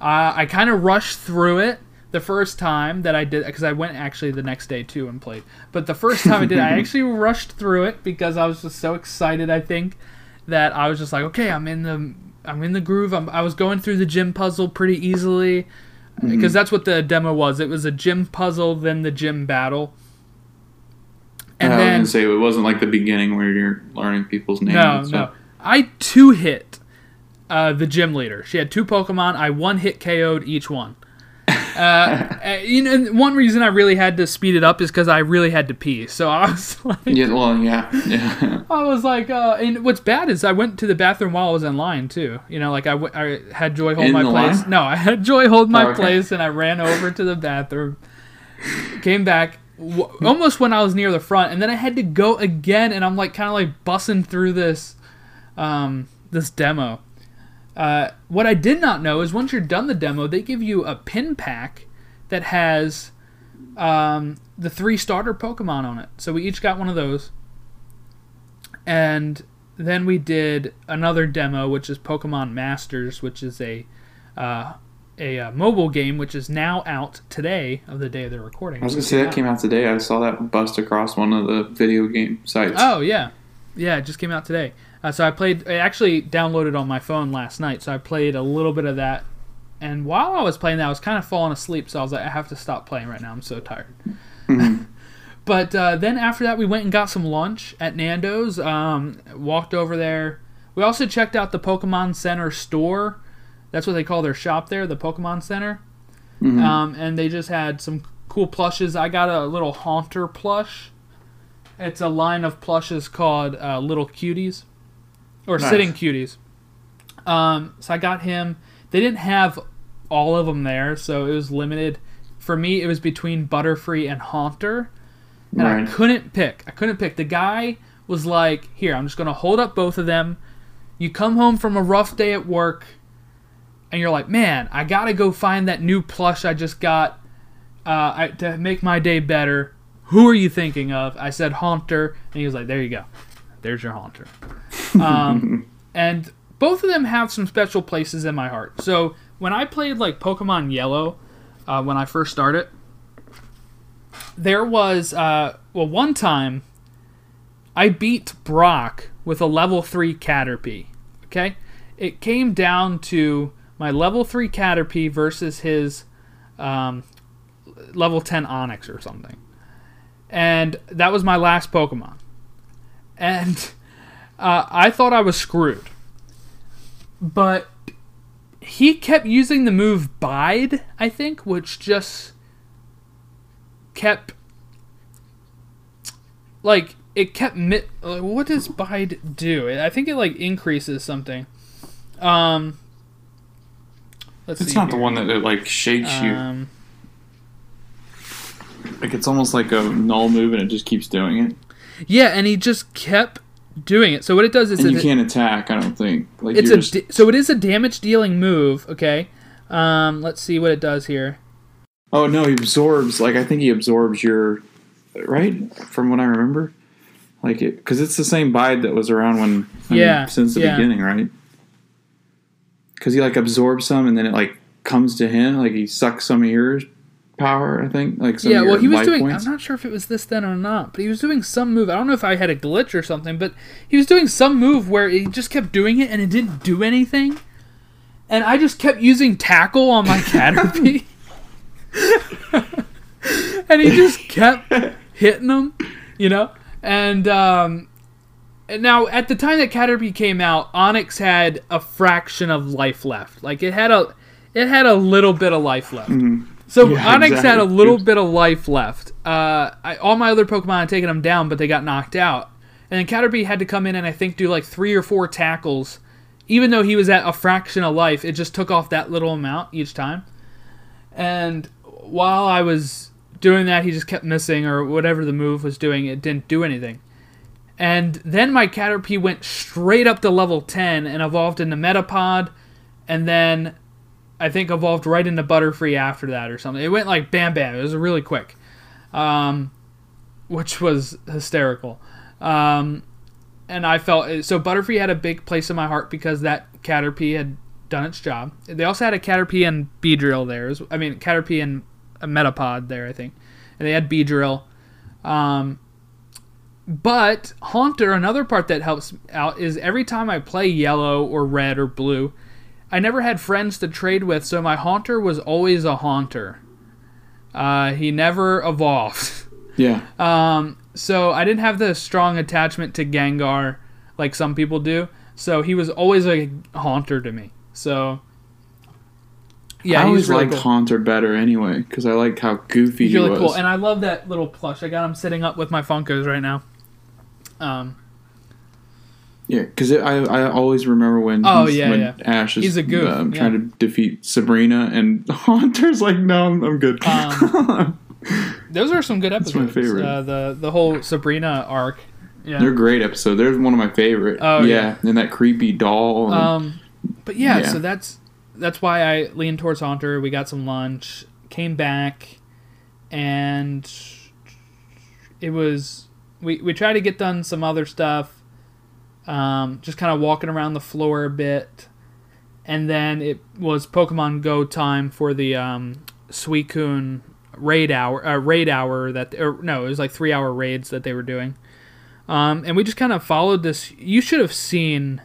Uh, I kind of rushed through it the first time that I did, because I went actually the next day too and played. But the first time I did, I <laughs> actually rushed through it because I was just so excited. I think that I was just like, okay, I'm in the, I'm in the groove. I'm, I was going through the gym puzzle pretty easily because that's what the demo was. It was a gym puzzle, then the gym battle, and I was then gonna say it wasn't like the beginning where you're learning people's names. no, no. I two hit uh, the gym leader. She had two Pokemon. I one hit KO'd each one. Uh, uh, you know, one reason I really had to speed it up is because I really had to pee. So I was <laughs> like, Yeah, well, yeah, yeah. I was like, uh, and what's bad is I went to the bathroom while I was in line too. You know, like I, w- I had Joy hold In my place. line? No, I had Joy hold my Oh, okay. place, and I ran over to the bathroom. Came back w- almost when I was near the front, and then I had to go again, and I'm like kind of like bussing through this, um, this demo. Uh, what I did not know is once you're done the demo, they give you a pin pack that has um, the three starter Pokemon on it. So we each got one of those. And then we did another demo, which is Pokemon Masters, which is a uh, a uh, mobile game, which is now out today of the day of the recording. I was gonna say that came out today. I saw that bust across one of the video game sites. Oh yeah, yeah, it just came out today. Uh, so I played. I actually downloaded on my phone last night, so I played a little bit of that. And while I was playing that, I was kind of falling asleep. So I was like, I have to stop playing right now. I'm so tired. Mhm. <laughs> But uh, then after that, we went and got some lunch at Nando's. Um, walked over there, We also checked out the Pokemon Center store. That's what they call their shop there, the Pokemon Center. Mhm. Um, and they just had some cool plushes. I got a little Haunter plush. It's a line of plushes called uh, Little Cuties, or Nice. Sitting Cuties. Um, so I got him. They didn't have all of them there, so it was limited. For me, it was between Butterfree and Haunter, and I couldn't pick. I couldn't pick. The guy was like, "Here, I'm just gonna hold up both of them. You come home from a rough day at work, and you're like, man, I gotta go find that new plush I just got uh, I, to make my day better. Who are you thinking of? I said Haunter, and he was like, there you go. There's your Haunter. Um, <laughs> and both of them have some special places in my heart. So when I played like Pokemon Yellow, uh, when I first started, there was uh, well one time I beat Brock with a level three Caterpie. Okay, it came down to my level three Caterpie versus his um, level ten Onix or something, and that was my last Pokemon. And <laughs> uh, I thought I was screwed, but he kept using the move Bide, I think, which just kept like it kept mi- like, what does bide do i think it like increases something um let's It's not the one that it like shakes you. um Like it's almost like a null move and it just keeps doing it. yeah and he just kept doing it so what it does is And you can't attack, I don't think. Like it's a just, da- so it is a damage dealing move okay um let's see what it does here Oh no, he absorbs like I think he absorbs your right? From what I remember. Like it because it's the same bide that was around when I mean, Yeah, since the yeah. beginning, right? Because he like absorbs some and then it like comes to him, like he sucks some of your power, I think. Like some yeah well he was doing points. i'm not sure if it was this then or not but he was doing some move i don't know if i had a glitch or something but he was doing some move where he just kept doing it and it didn't do anything and i just kept using tackle on my <laughs> caterpie <laughs> and he just kept hitting them you know and um now at the time that caterpie came out onix had a fraction of life left like it had a it had a little bit of life left so Yeah, Onix had a exactly. little bit of life left. Uh, I, all my other Pokemon had taken them down, but they got knocked out. And then Caterpie had to come in and I think do like three or four tackles. Even though he was at a fraction of life, it just took off that little amount each time. And while I was doing that, he just kept missing, or whatever the move was doing, it didn't do anything. And then my Caterpie went straight up to level 10 and evolved into Metapod, and then I think evolved right into Butterfree after that or something. It went like bam bam. It was really quick, um, which was hysterical. Um, and I felt so Butterfree had a big place in my heart because that Caterpie had done its job. They also had a Caterpie and Beedrill there. Was- I mean Caterpie and a Metapod there, I think, and they had Beedrill. Um, but Haunter, another part that helps out is every time I play yellow or red or blue, I never had friends to trade with, so my Haunter was always a Haunter. Uh, he never evolved. <laughs> Yeah. Um, so I didn't have the strong attachment to Gengar like some people do. So he was always a Haunter to me. So yeah, I always really liked cool. Haunter better anyway because I like how goofy He's he really was. cool, and I love that little plush. I got him sitting up with my Funkos right now. Um, Yeah, because I I always remember when Oh, yeah, when yeah. Ash is He's a goof, um, yeah. trying to defeat Sabrina and <laughs> Haunter's like no I'm, I'm good. Um, <laughs> those are some good That's my episodes. favorite. Uh, the the whole Sabrina arc. Yeah. They're great episodes. They're one of my favorite. Oh, yeah. and that creepy doll. and- Um, but yeah, Yeah. so that's that's why I leaned towards Haunter. We got some lunch, came back, and it was we we tried to get done some other stuff. Um, just kind of walking around the floor a bit, and then it was Pokemon Go time for the um, Suicune raid hour. Uh, raid hour that or no, it was like three hour raids that they were doing. Um, and we just kind of followed this. You should have seen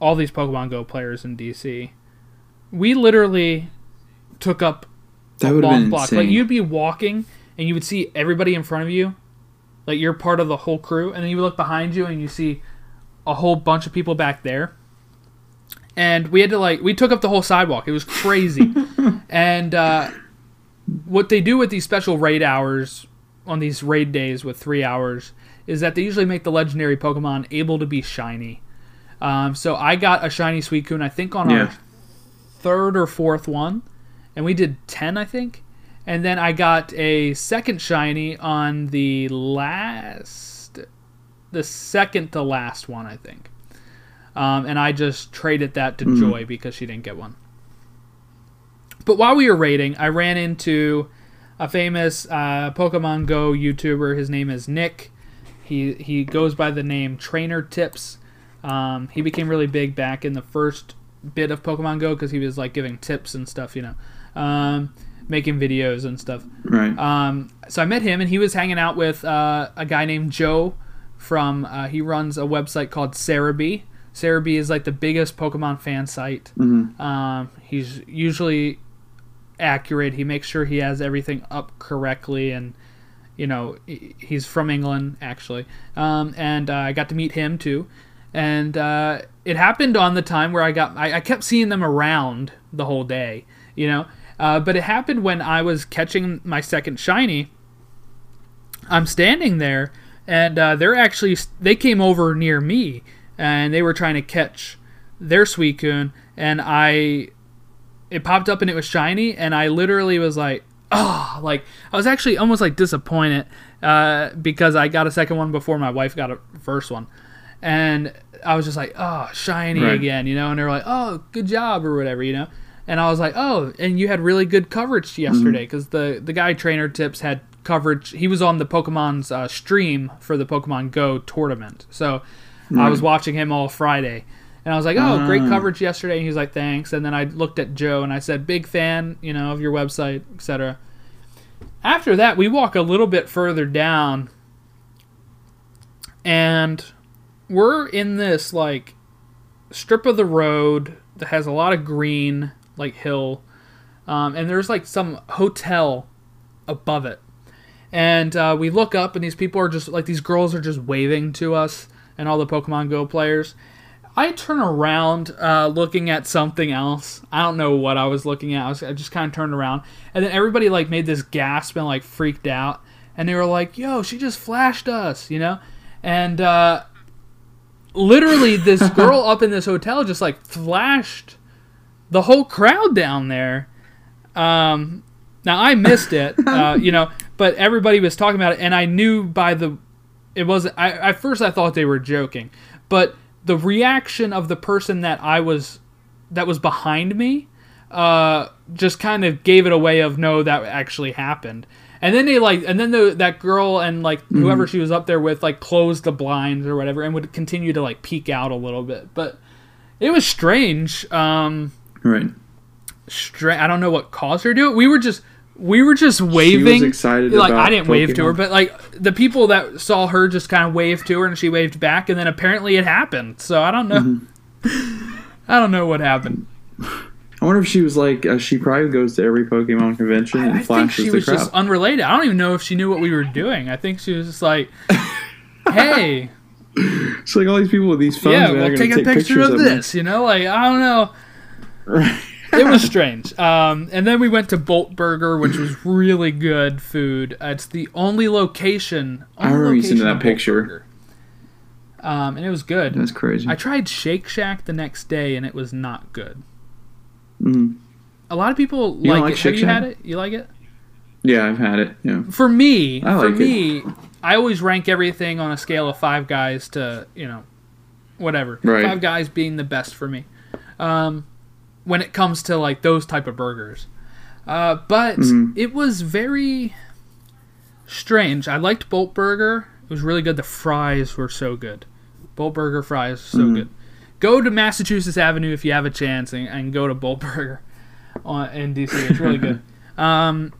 all these Pokemon Go players in DC. We literally took up that would long block. insane. Like you'd be walking and you would see everybody in front of you, like you're part of the whole crew, and then you would look behind you and you see a whole bunch of people back there. And we had to like we took up the whole sidewalk. It was crazy. <laughs> and uh, what they do with these special raid hours on these raid days with three hours is that they usually make the legendary Pokemon able to be shiny. Um, so I got a shiny Suicune, I think on Yeah. our third or fourth one, and we did ten, I think. And then I got a second shiny on the last, the second to last one, I think. Um, and I just traded that to Joy because she didn't get one. But while we were raiding, I ran into a famous uh, Pokemon Go YouTuber. His name is Nick. He he goes by the name Trainer Tips. Um, he became really big back in the first bit of Pokemon Go because he was like giving tips and stuff, you know, um, making videos and stuff. Right. Um, so I met him, and he was hanging out with uh, a guy named Joe from. Uh, he runs a website called Serebii. Serebii is like the biggest Pokemon fan site. Mhm. Um, he's usually accurate. He makes sure he has everything up correctly, and you know he's from England actually. Um, and uh, I got to meet him too, and uh, it happened on the time where I got I, I kept seeing them around the whole day, you know. Uh, but it happened when I was catching my second shiny. I'm standing there, and uh, they're actually they came over near me, and they were trying to catch their Suicune, and I it popped up and it was shiny, and I literally was like, oh, like I was actually almost like disappointed uh, because I got a second one before my wife got a first one, and I was just like, oh, shiny Right. again, you know, and they were like, oh, good job or whatever, you know. And I was like, oh, and you had really good coverage yesterday because the the guy trainer tips had coverage. He was on the Pokemon's uh, stream for the Pokemon Go tournament, so I was watching him all Friday. And I was like, "Oh, great Ah. coverage yesterday." And he was like, "Thanks." And then I looked at Joe and I said, "Big fan, you know, of your website, etc." After that, we walk a little bit further down, and we're in this like strip of the road that has a lot of green, like hill, um, and there's like some hotel above it. And uh, we look up, and these people are just like these girls are just waving to us, and all the Pokemon Go players. I turn around, uh, looking at something else. I don't know what I was looking at. I, was, I just kind of turned around, and then everybody like made this gasp and like freaked out, and they were like, "Yo, she just flashed us," you know, and uh, literally this <laughs> girl up in this hotel just like flashed the whole crowd down there. Um, now I missed it, uh, you know, but everybody was talking about it, and I knew by the it wasn't. I at first I thought they were joking, but the reaction of the person that I was that was behind me uh, just kind of gave it away of no, that actually happened. And then they like, and then the, that girl and like whoever she was up there with like closed the blinds or whatever and would continue to like peek out a little bit. But it was strange. Um, Right. stra- I don't know what caused her to do it. We were just we were just waving. excited Like I didn't wave to her, but like the people that saw her just kind of waved to her, and she waved back, and then apparently it happened. So I don't know. Mm-hmm. <laughs> I don't know what happened. I wonder if she was like uh, she probably goes to every Pokemon convention I, and I think flashes she the was crowd. just unrelated. I don't even know if she knew what we were doing. I think she was just like, "Hey, <laughs> it's like all these people with these phones. yeah, man, we'll take a picture pictures of me. this." You know, like I don't know. <laughs> it was strange. Um, and then we went to Bolt Burger, which was <clears throat> really good food. Uh, it's the only location. I only remember you that picture. Um, and it was good. That's crazy. I tried Shake Shack the next day, and it was not good. Mhm. A lot of people like, like it. Shake Have you Shack? had it? You like it? Yeah, I've had it. Yeah. For me, I for like it. me, I always rank everything on a scale of five guys to you know, whatever. Right. Five guys being the best for me. Um, when it comes to like those type of burgers, uh, but Mhm. it was very strange. I liked Bolt Burger. It was really good. The fries were so good. Bolt Burger fries so Mhm. good. Go to Massachusetts Avenue if you have a chance and, and go to Bolt <laughs> Burger on, in DC. It's really good. <laughs> Um,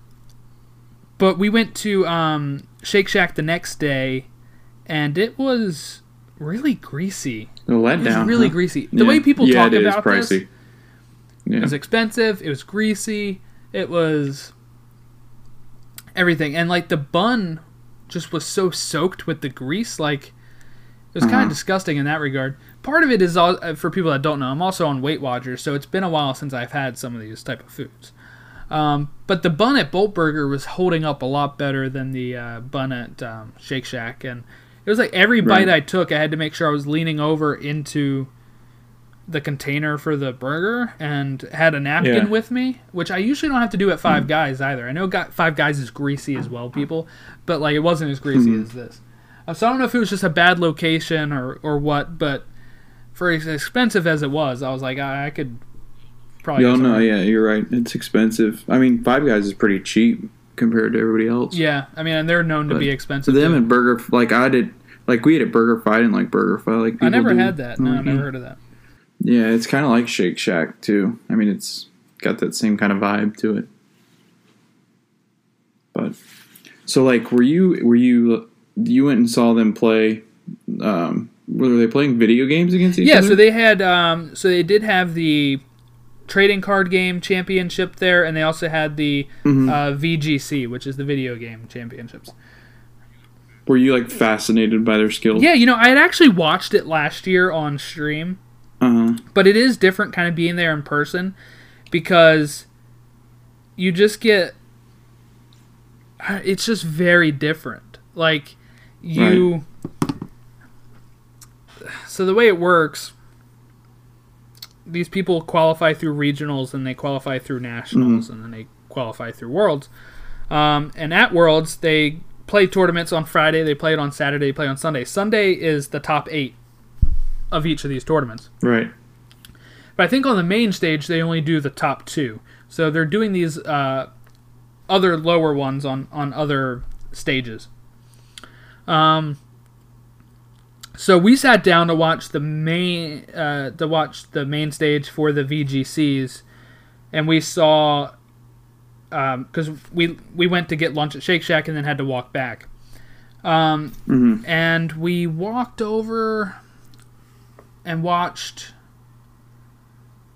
but we went to um, Shake Shack the next day, and it was really greasy. A It was really huh? greasy. The Yeah. way people yeah, talk it is about this, pricey. Yeah. it was expensive. It was greasy. It was everything, and like the bun just was so soaked with the grease. Like It was kind Uh-huh. of disgusting in that regard. Part of it is all, uh, for people that don't know. I'm also on Weight Watchers, so it's been a while since I've had some of these type of foods. Um, but the bun at Bolt Burger was holding up a lot better than the uh, bun at um, Shake Shack, and it was like every bite Right. I took, I had to make sure I was leaning over into the container for the burger and had a napkin Yeah. with me, which I usually don't have to do at Five Guys either. I know got Five Guys is greasy as well, people, but like it wasn't as greasy Mhm. as this. Uh, so I don't know if it was just a bad location or or what, but for as expensive as it was, I was like I, I could probably. Y'all get know, yeah, you're right. It's expensive. I mean, Five Guys is pretty cheap compared to everybody else. Yeah, I mean, and they're known to be expensive. them too. and Burger, like I did, like we ate at Burger Fi, I didn't like Burger Fi. Like I never do. had that. No, I Mhm. never heard of that. Yeah, it's kind of like Shake Shack too. I mean, it's got that same kind of vibe to it. But so, like, were you were you you went and saw them play? Um, were they playing video games against each Yeah, other? Yeah, so they had, um, so they did have the trading card game championship there, and they also had the Mhm. uh, VGC, which is the video game championships. were you like fascinated by their skills? Yeah, you know, I had actually watched it last year on stream, Uh-huh. but it is different kind of being there in person because you just get it's just very different. Like you so the way it works these people qualify through regionals and they qualify through nationals and then they qualify through worlds. Um, and at worlds they play tournaments on friday they play it on saturday play on sunday. Sunday is the top eight of each of these tournaments Right. but I think on the main stage they only do the top two. So they're doing these uh, other lower ones on on other stages. Um. So we sat down to watch the main uh, to watch the main stage for the VGCs, and we saw because we we went to get lunch at Shake Shack and then had to walk back. Um, hmm and we walked over and watched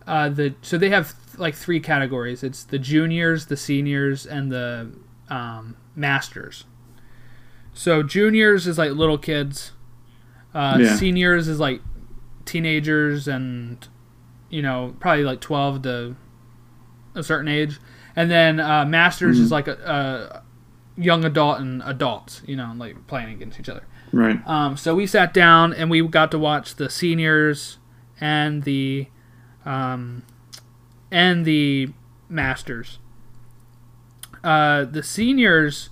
uh, the so they have like three categories. It's the juniors the seniors and the um, masters. So juniors is like little kids. Uh, Yeah. seniors is like teenagers and you know probably like 12 to a certain age. And then uh, masters is like a, a young adult and adults you know like playing against each other Right. um, so we sat down and we got to watch the seniors and the um, and the masters. Uh, the seniors,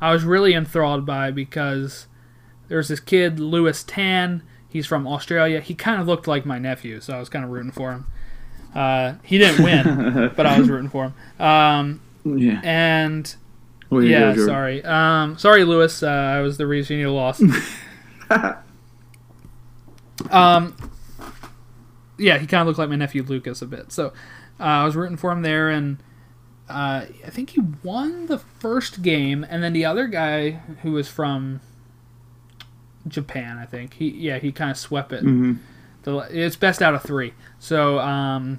I was really enthralled by because there's this kid Lewis Tan. He's from Australia. He kind of looked like my nephew, so I was kind of rooting for him. Uh, he didn't win, <laughs> but I was rooting for him. Um, Yeah. and yeah, sorry. Um, sorry, Lewis. Uh, I was the reason you lost. <laughs> um, yeah, he kind of looked like my nephew Lucas a bit. So uh, I was rooting for him there, and uh, I think he won the first game, and then the other guy who was from Japan, I think he yeah he kind of swept it. Mhm. The, it's best out of three. So, um,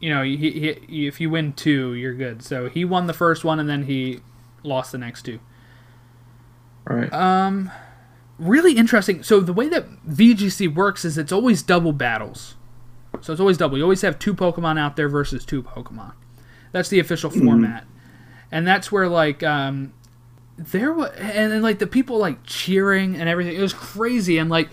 you know, he, he, if you win two, you're good. So he won the first one, and then he lost the next two. Right. Um, really interesting. So the way that VGC works is it's always double battles. So it's always double. You always have two Pokemon out there versus two Pokemon. That's the official format, and that's where like um, there was and then like the people like cheering and everything. It was crazy, and like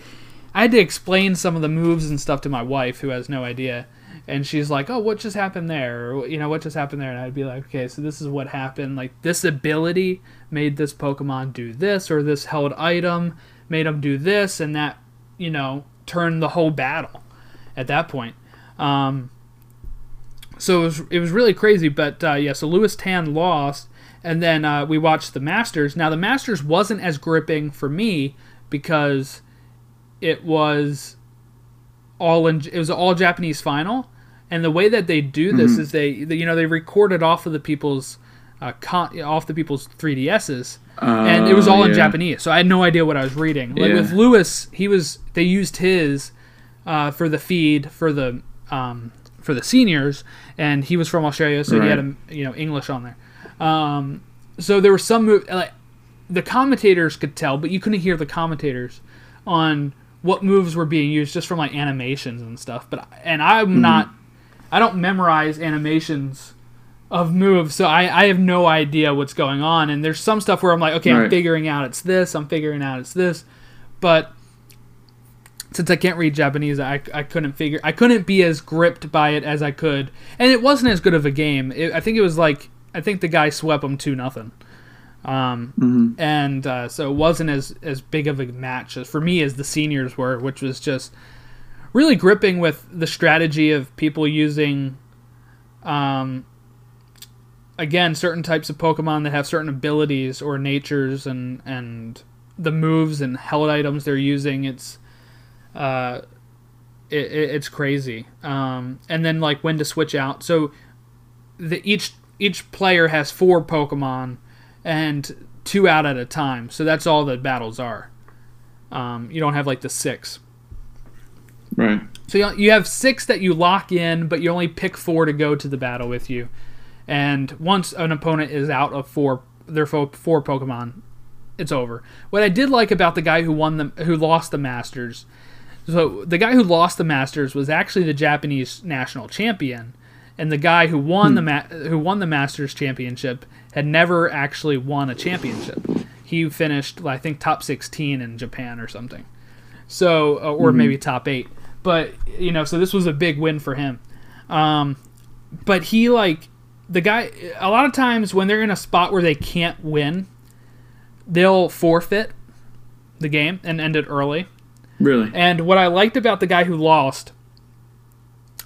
I had to explain some of the moves and stuff to my wife, who has no idea. And she's like, "Oh, what just happened there? Or, you know, what just happened there?" And I'd be like, "Okay, so this is what happened. Like this ability made this Pokemon do this, or this held item made him do this, and that, you know, turned the whole battle at that point." Um, so it was it was really crazy. But uh, yeah, so Lewis Tan lost, and then uh, we watched the Masters. Now the Masters wasn't as gripping for me because it was all in it was all Japanese final, and the way that they do this is they, they you know they recorded off of the people's uh, con- off the people's 3DSs and it was Uh, all in. Japanese, so I had no idea what I was reading. Like Yeah. with Lewis, he was they used his uh, for the feed for the um, for the seniors, and he was from Australia, so he had a, you know English on there. Um, so there were some move like the commentators could tell, but you couldn't hear the commentators on what moves were being used just from like animations and stuff. But and I'm not, I don't memorize animations of moves, so I, I have no idea what's going on. And there's some stuff where I'm like, okay, I'm figuring out it's this, I'm figuring out it's this, but since I can't read Japanese, I, I couldn't figure I couldn't be as gripped by it as I could, and it wasn't as good of a game. It, I think it was like I think the guy swept them two nothing, um, Mhm. and uh, so it wasn't as as big of a match as for me as the seniors were, which was just really gripping with the strategy of people using, um, again certain types of Pokemon that have certain abilities or natures and and the moves and held items they're using. It's uh, it, it, it's crazy. Um, and then like when to switch out. So the each each player has four Pokemon and two out at a time. So that's all the battles are. Um, you don't have like the six. Right. So you you have six that you lock in, but you only pick four to go to the battle with you. And once an opponent is out of four, their four Pokemon, it's over. What I did like about the guy who won the who lost the Masters, so the guy who lost the Masters was actually the Japanese national champion, and the guy who won the ma- who won the Masters championship had never actually won a championship. He finished, I think, top sixteen in Japan or something. So, uh, or maybe top eight. But you know, so this was a big win for him. Um, but he like the guy. A lot of times when they're in a spot where they can't win, they'll forfeit the game and end it early. Really. And what I liked about the guy who lost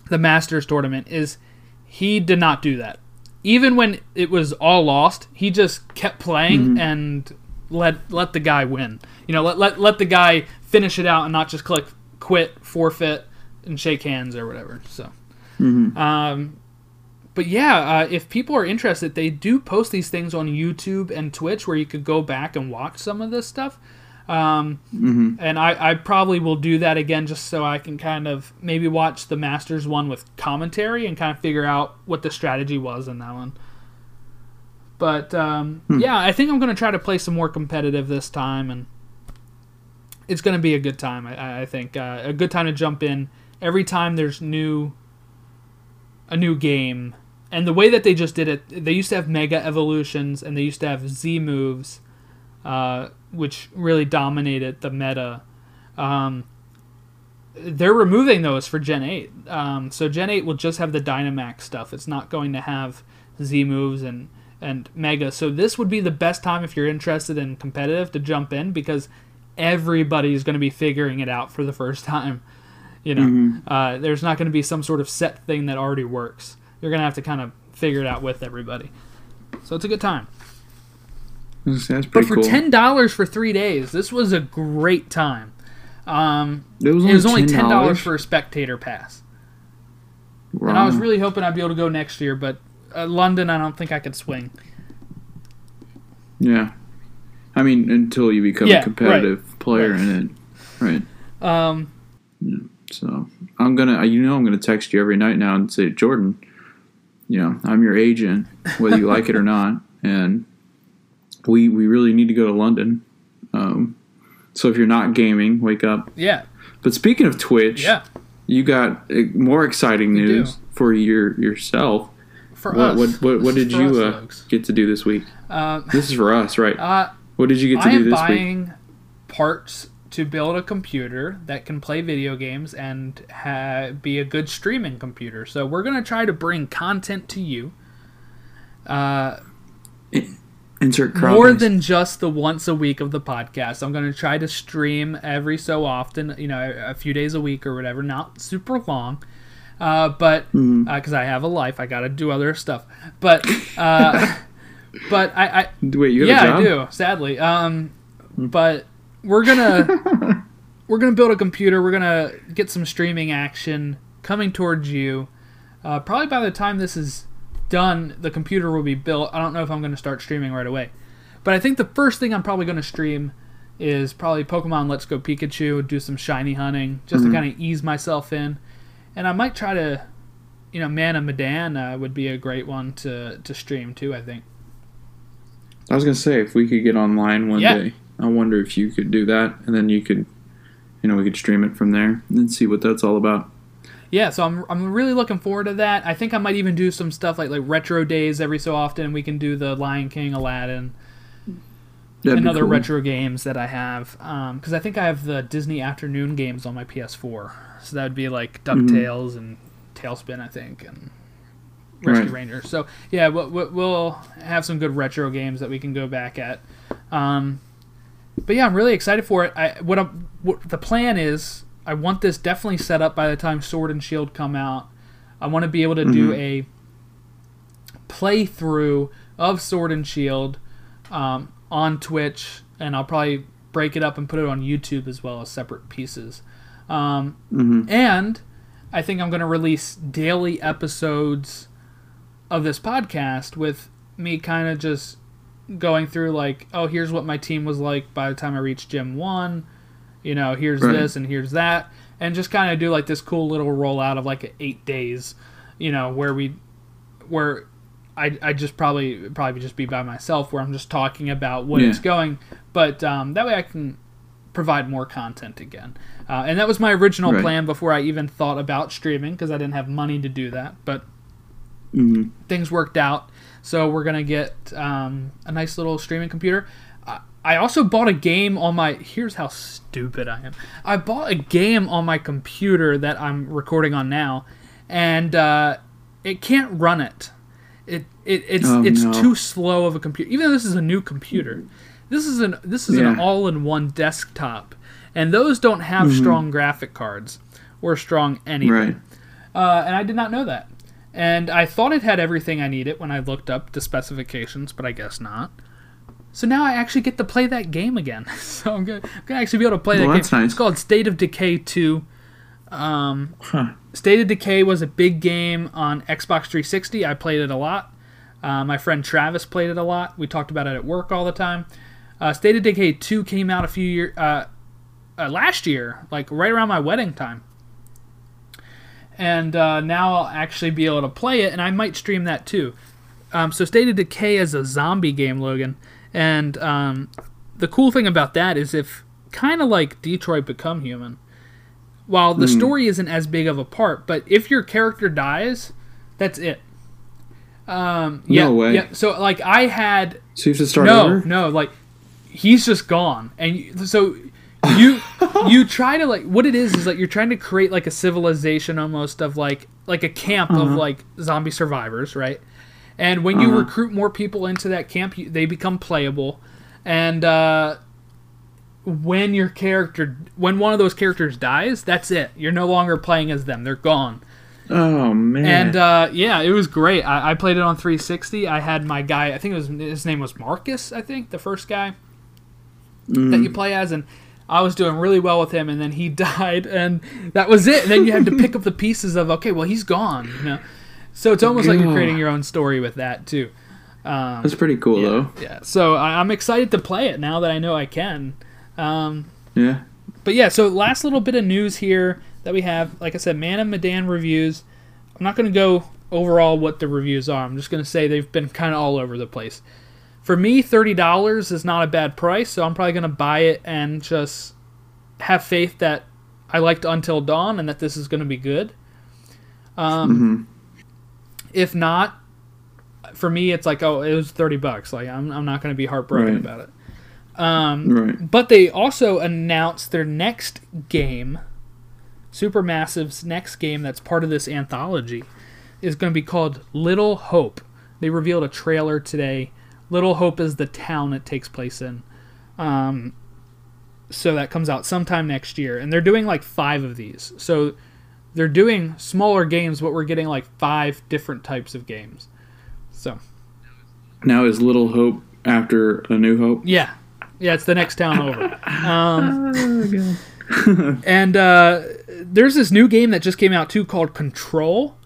the Masters tournament is he did not do that. Even when it was all lost, he just kept playing and let let the guy win. You know, let, let let the guy finish it out and not just click quit, forfeit, and shake hands or whatever. So, um, but yeah, uh, if people are interested, they do post these things on YouTube and Twitch where you could go back and watch some of this stuff. Um, and I, I probably will do that again just so I can kind of maybe watch the Masters one with commentary and kind of figure out what the strategy was in that one. But um, yeah, I think I'm going to try to play some more competitive this time, and it's going to be a good time. I, I think uh, a good time to jump in every time there's new a new game. And the way that they just did it, they used to have Mega Evolutions and they used to have Z moves, uh, which really dominated the meta. Um, they're removing those for Gen 8. Um, so Gen 8 will just have the Dynamax stuff. It's not going to have Z moves and, and Mega. So this would be the best time if you're interested in competitive to jump in because everybody's going to be figuring it out for the first time. You know, uh, there's not going to be some sort of set thing that already works. You're going to have to kind of figure it out with everybody. So it's a good time. That's that's But for cool. ten dollars for three days, this was a great time. Um, it was it only, was only ten $10 for a spectator pass, and I was really hoping I'd be able to go next year. But uh, London, I don't think I could swing. Yeah. I mean, until you become Yeah, competitive player right. in it, right? Um, So I'm gonna, you know, I'm gonna text you every night now and say, Jordan, you know, I'm your agent, whether you like it or not, and we we really need to go to London. Um, so if you're not gaming, wake up. yeah, But speaking of Twitch, yeah. you got uh, more exciting We news do. for your yourself. For What, us, what what what did you us, uh, get to do this week? Uh, This is for us, right? <laughs> uh, What did you get to I do this week? buying parts to build a computer that can play video games and ha- be a good streaming computer. So we're gonna try to bring content to you. Uh, Insert crowd more noise. than just the once a week of the podcast. I'm going to try to stream every so often, you know, a few days a week or whatever, not super long. Uh, but because I have a life, I got to do other stuff. But uh, <laughs> but I, I Wait, you have yeah, a job? I do. Sadly, um, but we're gonna <laughs> we're gonna build a computer. We're gonna get some streaming action coming towards you. Uh, probably by the time this is done, the computer will be built. I don't know if I'm gonna start streaming right away, but I think the first thing I'm probably gonna stream is probably Pokemon Let's Go Pikachu. Do some shiny hunting just to kind of ease myself in, and I might try to. You know, Man of Medan uh, would be a great one to, to stream too. I think. I was gonna say if we could get online one Yeah. day, I wonder if you could do that, and then you could you know we could stream it from there and see what that's all about. Yeah, so I'm I'm really looking forward to that. I think I might even do some stuff like like retro days every so often. We can do the Lion King, Aladdin, That'd and other cool. retro games that I have. Because I think I have the Disney afternoon games on my PS4. So that would be like Mm-hmm. DuckTales and TaleSpin, I think, and Rescue Right. Rangers. So yeah, we'll, we'll- we'll have some good retro games that we can go back at. Um, but yeah, I'm really excited for it. I what, I'm, what the plan is. I want this definitely set up by the time Sword and Shield come out. I want to be able to do a playthrough of Sword and Shield um, on Twitch, and I'll probably break it up and put it on YouTube as well as separate pieces. Um, Mhm. And I think I'm going to release daily episodes of this podcast with me kind of just going through like, oh, here's what my team was like by the time I reached Gym One. You know, here's Right. this and here's that, and just kind of do like this cool little rollout of like eight days. You know, where we, where I I just probably probably just be by myself where I'm just talking about what Yeah. it's going, but um, that way I can provide more content again. Uh, and that was my original Right. plan before I even thought about streaming because I didn't have money to do that. But Mhm. things worked out, so we're gonna get um, a nice little streaming computer. I- I also bought a game on my. Here's how stupid I am. I bought a game on my computer that I'm recording on now, and uh, it can't run it. It, it it's Oh, it's no. too slow of a computer. Even though this is a new computer, this is an this is an all-in-one desktop, and those don't have strong graphic cards or strong anything. Right. Uh, and I did not know that. And I thought it had everything I needed when I looked up the specifications, but I guess not. So now I actually get to play that game again. <laughs> so I'm gonna, I'm gonna actually be able to play that Well, game. that's nice. It's called State of Decay 2. Um, Huh. State of Decay was a big game on Xbox 360. I played it a lot. Uh, my friend Travis played it a lot. We talked about it at work all the time. Uh, State of Decay 2 came out a few years uh, uh, last year, like right around my wedding time. And uh, now I'll actually be able to play it, and I might stream that too. Um, so State of Decay is a zombie game, Logan, and um, the cool thing about that is if kind of like Detroit Become Human, while the story isn't as big of a part, but if your character dies, that's it. Um, yeah, No way. Yeah, so like I had So you have to start no, over. no, like he's just gone, and so <laughs> you you try to like what it is is like you're trying to create like a civilization almost of like like a camp of like zombie survivors, right? And when you Uh-huh. recruit more people into that camp, you, they become playable, and uh, when your character when one of those characters dies, that's it. You're no longer playing as them; they're gone. Oh man. And uh, yeah, it was great. I, I played it on 360. I had my guy. I think it was his name was Marcus. I think the first guy that you play as, and I was doing really well with him. And then he <laughs> died, and that was it. And then you had to pick up the pieces of okay, well he's gone. You know, so it's almost like you're creating your own story with that too. Um, That's pretty cool though. yeah. So I, I'm excited to play it now that I know I can. Um, Yeah. but yeah, so last little bit of news here that we have, like I said, Man of Medan reviews. I'm not going to go overall what the reviews are. I'm just going to say they've been kind of all over the place. For me, thirty dollars is not a bad price, so I'm probably going to buy it and just have faith that I liked Until Dawn and that this is going to be good. Um, If not, for me, it's like oh, it was thirty bucks. Like I'm, I'm not going to be heartbroken Right. about it. Um, Right. but they also announced their next game, Supermassive's next game that's part of this anthology, is going to be called Little Hope. They revealed a trailer today. Little Hope is the town it takes place in. Um, so that comes out sometime next year. And they're doing like five of these. So they're doing smaller games, but we're getting like five different types of games. So, Now is Little Hope after A New Hope? yeah. Yeah, it's the next town over. <laughs> Um, and uh, there's this new game that just came out too called Control.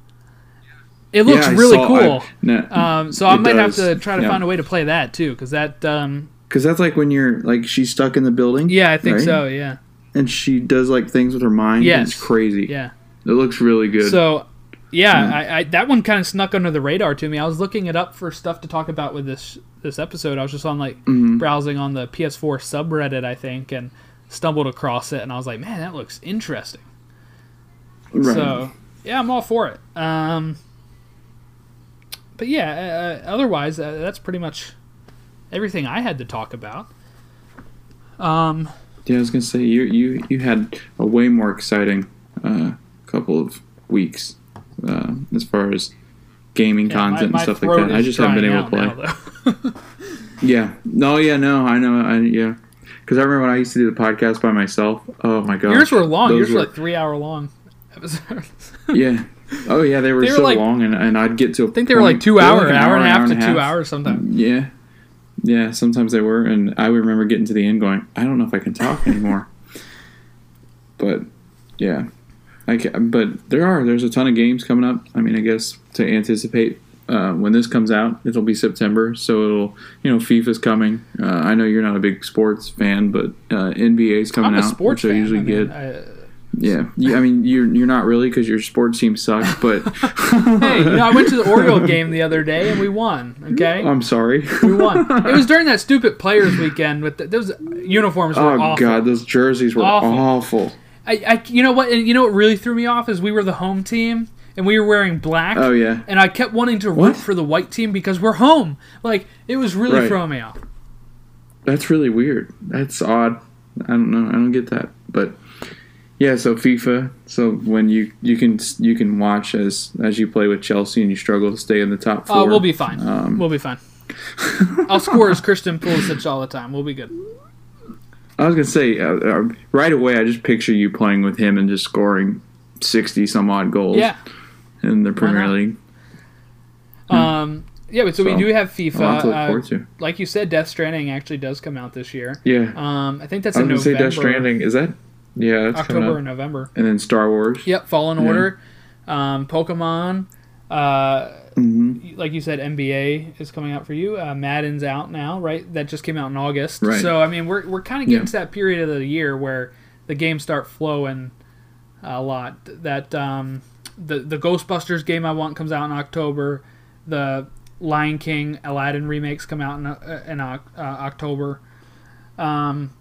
It looks Yeah, really saw- cool. I- no, um, so I might does. have to try to Yeah. find a way to play that too, because that, um, Because that's like when you're like she's stuck in the building. yeah, I think right? so. Yeah, And she does like things with her mind. Yes. It's crazy. yeah. It looks really good. So, yeah, Yeah. I, I, that one kind of snuck under the radar to me. I was looking it up for stuff to talk about with this this episode. I was just on like Mhm. browsing on the PS4 subreddit, I think, and stumbled across it and I was like, man, that looks interesting. Right. So yeah, I'm all for it. Um, but yeah, uh, otherwise uh, that's pretty much everything I had to talk about. Um, yeah, I was gonna say you you you had a way more exciting uh, couple of weeks uh, as far as gaming yeah, content my and stuff like that. I just haven't been able to play. now. <laughs> Yeah. No. Yeah. No. I know. I yeah. Because I remember when I used to do the podcast by myself. Oh my god. Yours were long. Yours were like three hour long episodes. <laughs> yeah. Oh yeah, they were They were so like- long, and, and I'd get to. I I think they were like two hour, an hour and a half to two hours sometimes. Yeah. Yeah. Sometimes they were, and I remember getting to the end going, I don't know if I can talk anymore. <laughs> but yeah, I ca but there are there's a ton of games coming up. I mean, I guess to anticipate. Uh, when this comes out, it'll be September, so it'll you know FIFA's coming. Uh, I know you're not a big sports fan, but uh, NBA's coming I'm a out, sports which I usually I mean, get. I- Yeah, yeah. I mean, you're you're not really because your sports team sucks. But <laughs> hey, you know, I went to the Oriole game the other day and we won. Okay, I'm sorry. we won. It was during that <laughs> stupid Players Weekend with the, those uniforms were oh awful. god, those jerseys were Awful. awful. I, I, you know what? And you know what really threw me off is we were the home team and we were wearing black. Oh yeah, And I kept wanting to root What? for the white team because we're home. Like it was really Right. throwing me off. that's really weird. That's odd. I don't know. I don't get that. But yeah, so FIFA. So when you you can you can watch as as you play with Chelsea and you struggle to stay in the top four. Oh, we'll be fine. Um, we'll be fine. <laughs> I'll score as Christian Pulisic all the time. We'll be good. I was gonna say uh, uh, right away. I just picture you playing with him and just scoring sixty some odd goals Yeah. in the Premier? League. Um. Yeah, but so, we do have A lot to FIFA. Uh, like you said, Death Stranding actually does come out this year. Yeah, Um, I think that's I in was gonna November, say Death Stranding. Is that? Yeah, October or November. And then Star Wars. Yep, Fallen Yeah. Order, um, Pokemon. Uh, hmm like you said, NBA is coming out for you. Uh, Madden's out now, right? That just came out in August. Right. So I mean, we're we're kind of getting Yeah. to that period of the year where the games start flowing a lot. That um, the the Ghostbusters game I want comes out in October. The Lion King, Aladdin remakes come out in uh, in uh, October. Um,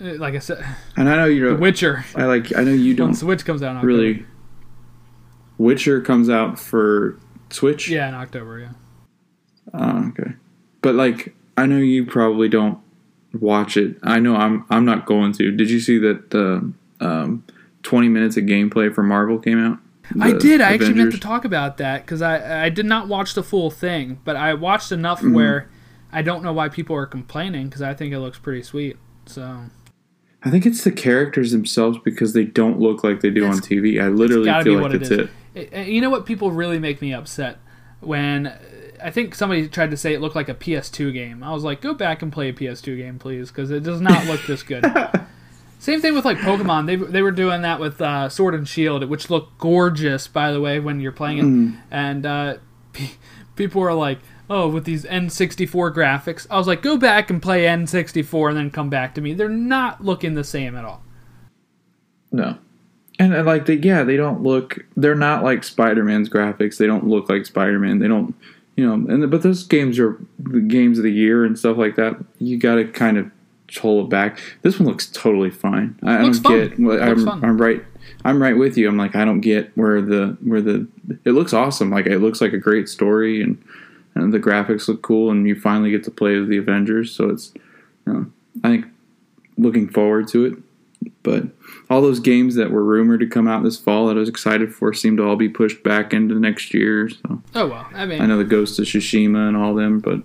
like I said, And I know you The don't. Witcher I like. I know you don't Switch comes out in October. really. Witcher comes out for Switch. Yeah, in October. Yeah. Oh, okay. But like, I know you probably don't watch it. I know I'm. I'm not going to. Did you see that the um, 20 minutes of gameplay for Marvel came out? I did. I actually meant to talk about that because I I did not watch the full thing, but I watched enough Mm-hmm. where I don't know why people are complaining because I think it looks pretty sweet. So I think it's the characters themselves because they don't look like they do on TV. I literally feel like it it's it. Uh, you know what? People really make me upset when I think somebody tried to say it looked like a PS2 game. I was like, go back and play a PS2 game, please, because it does not look this good. <laughs> Same thing with like Pokemon. They they were doing that with uh, Sword and Shield, which looked gorgeous, by the way, when you're playing it. Mm. And uh, <laughs> pe- people were like, "Oh, with these N64 graphics." I was like, "Go back and play N64, and then come back to me." They're not looking the same at all. No. And like they yeah, they don't look they're not like Spider-Man's graphics. They don't look like Spider-Man. They don't you know, and but those games are the games of the year and stuff like that. You got to kind of hold it back. This one looks totally fine. I, don't fun. get well, I'm. I'm right I'm right with you. I'm like I don't get where the where the it looks awesome. Like it looks like a great story and and the graphics look cool and you finally get to play as the Avengers, so it's you know, I think looking forward to it. But all those games that were rumored to come out this fall that I was excited for seem to all be pushed back into next year. So Oh well. I mean, I know the Ghost of Tsushima and all them, but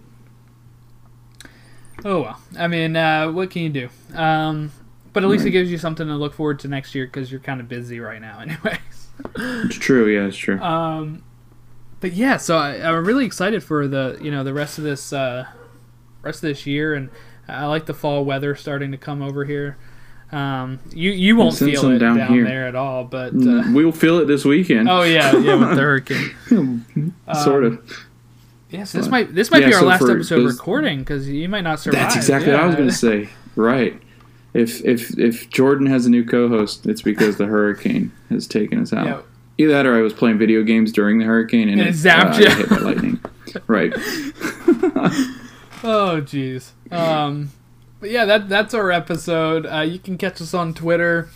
oh well. I mean, uh, what can you do? Um, but at least it gives you something to look forward to next year because you're kind of busy right now, <laughs> anyways. it's true. Yeah, it's true. Um, but yeah, so I, I'm really excited for the you know the rest of this uh, rest of this year, and I like the fall weather starting to come over here. Um, you you won't feel it down, down here. there at all, but uh, Mm, we'll feel it this weekend. oh yeah, yeah, with the <laughs> hurricane. <laughs> sort um, of. Yes, this might this might Yeah, be our so last for episode recording because you might not survive. That's exactly what I was going to say. Right. If if if Jordan has a new co-host, it's because the hurricane has taken us out. Either that, or I was playing video games during the hurricane and And it it zapped uh, you. hit by lightning. <laughs> right. Oh jeez. Um, but yeah, that that's our episode. Uh, you can catch us on Twitter,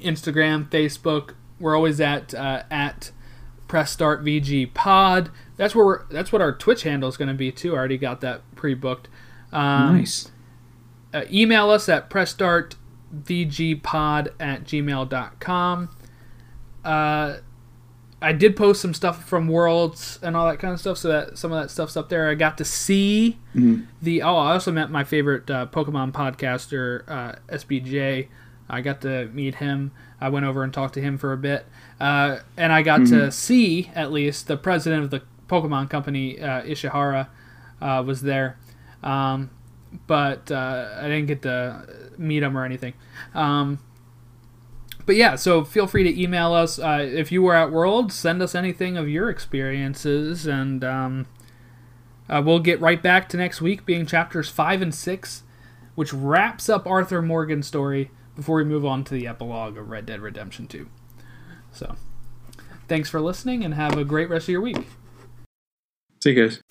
Instagram, Facebook. We're always at uh, at Press Start VG Pod. That's where we're, that's what our Twitch handle is going to be too. I already got that pre-booked. Um, nice. uh, email us at pressstartvgpod at gmail.com. Uh, I did post some stuff from Worlds and all that kind of stuff, so that some of that stuff's up there. I got to see Mhm. the. Oh, I also met my favorite uh, Pokemon podcaster, uh, SBJ. I got to meet him. I went over and talked to him for a bit, uh, and I got to see at least the president of the Pokemon company, uh, Ishihara, uh, was there. Um, but uh, I didn't get to meet him or anything. Um, but yeah, so feel free to email us uh, if you were at World. Send us anything of your experiences, and um, uh, we'll get right back to next week, being chapters five and six, which wraps up Arthur Morgan's story before we move on to the epilogue of Red Dead Redemption Two. So, thanks for listening, and have a great rest of your week. See you guys.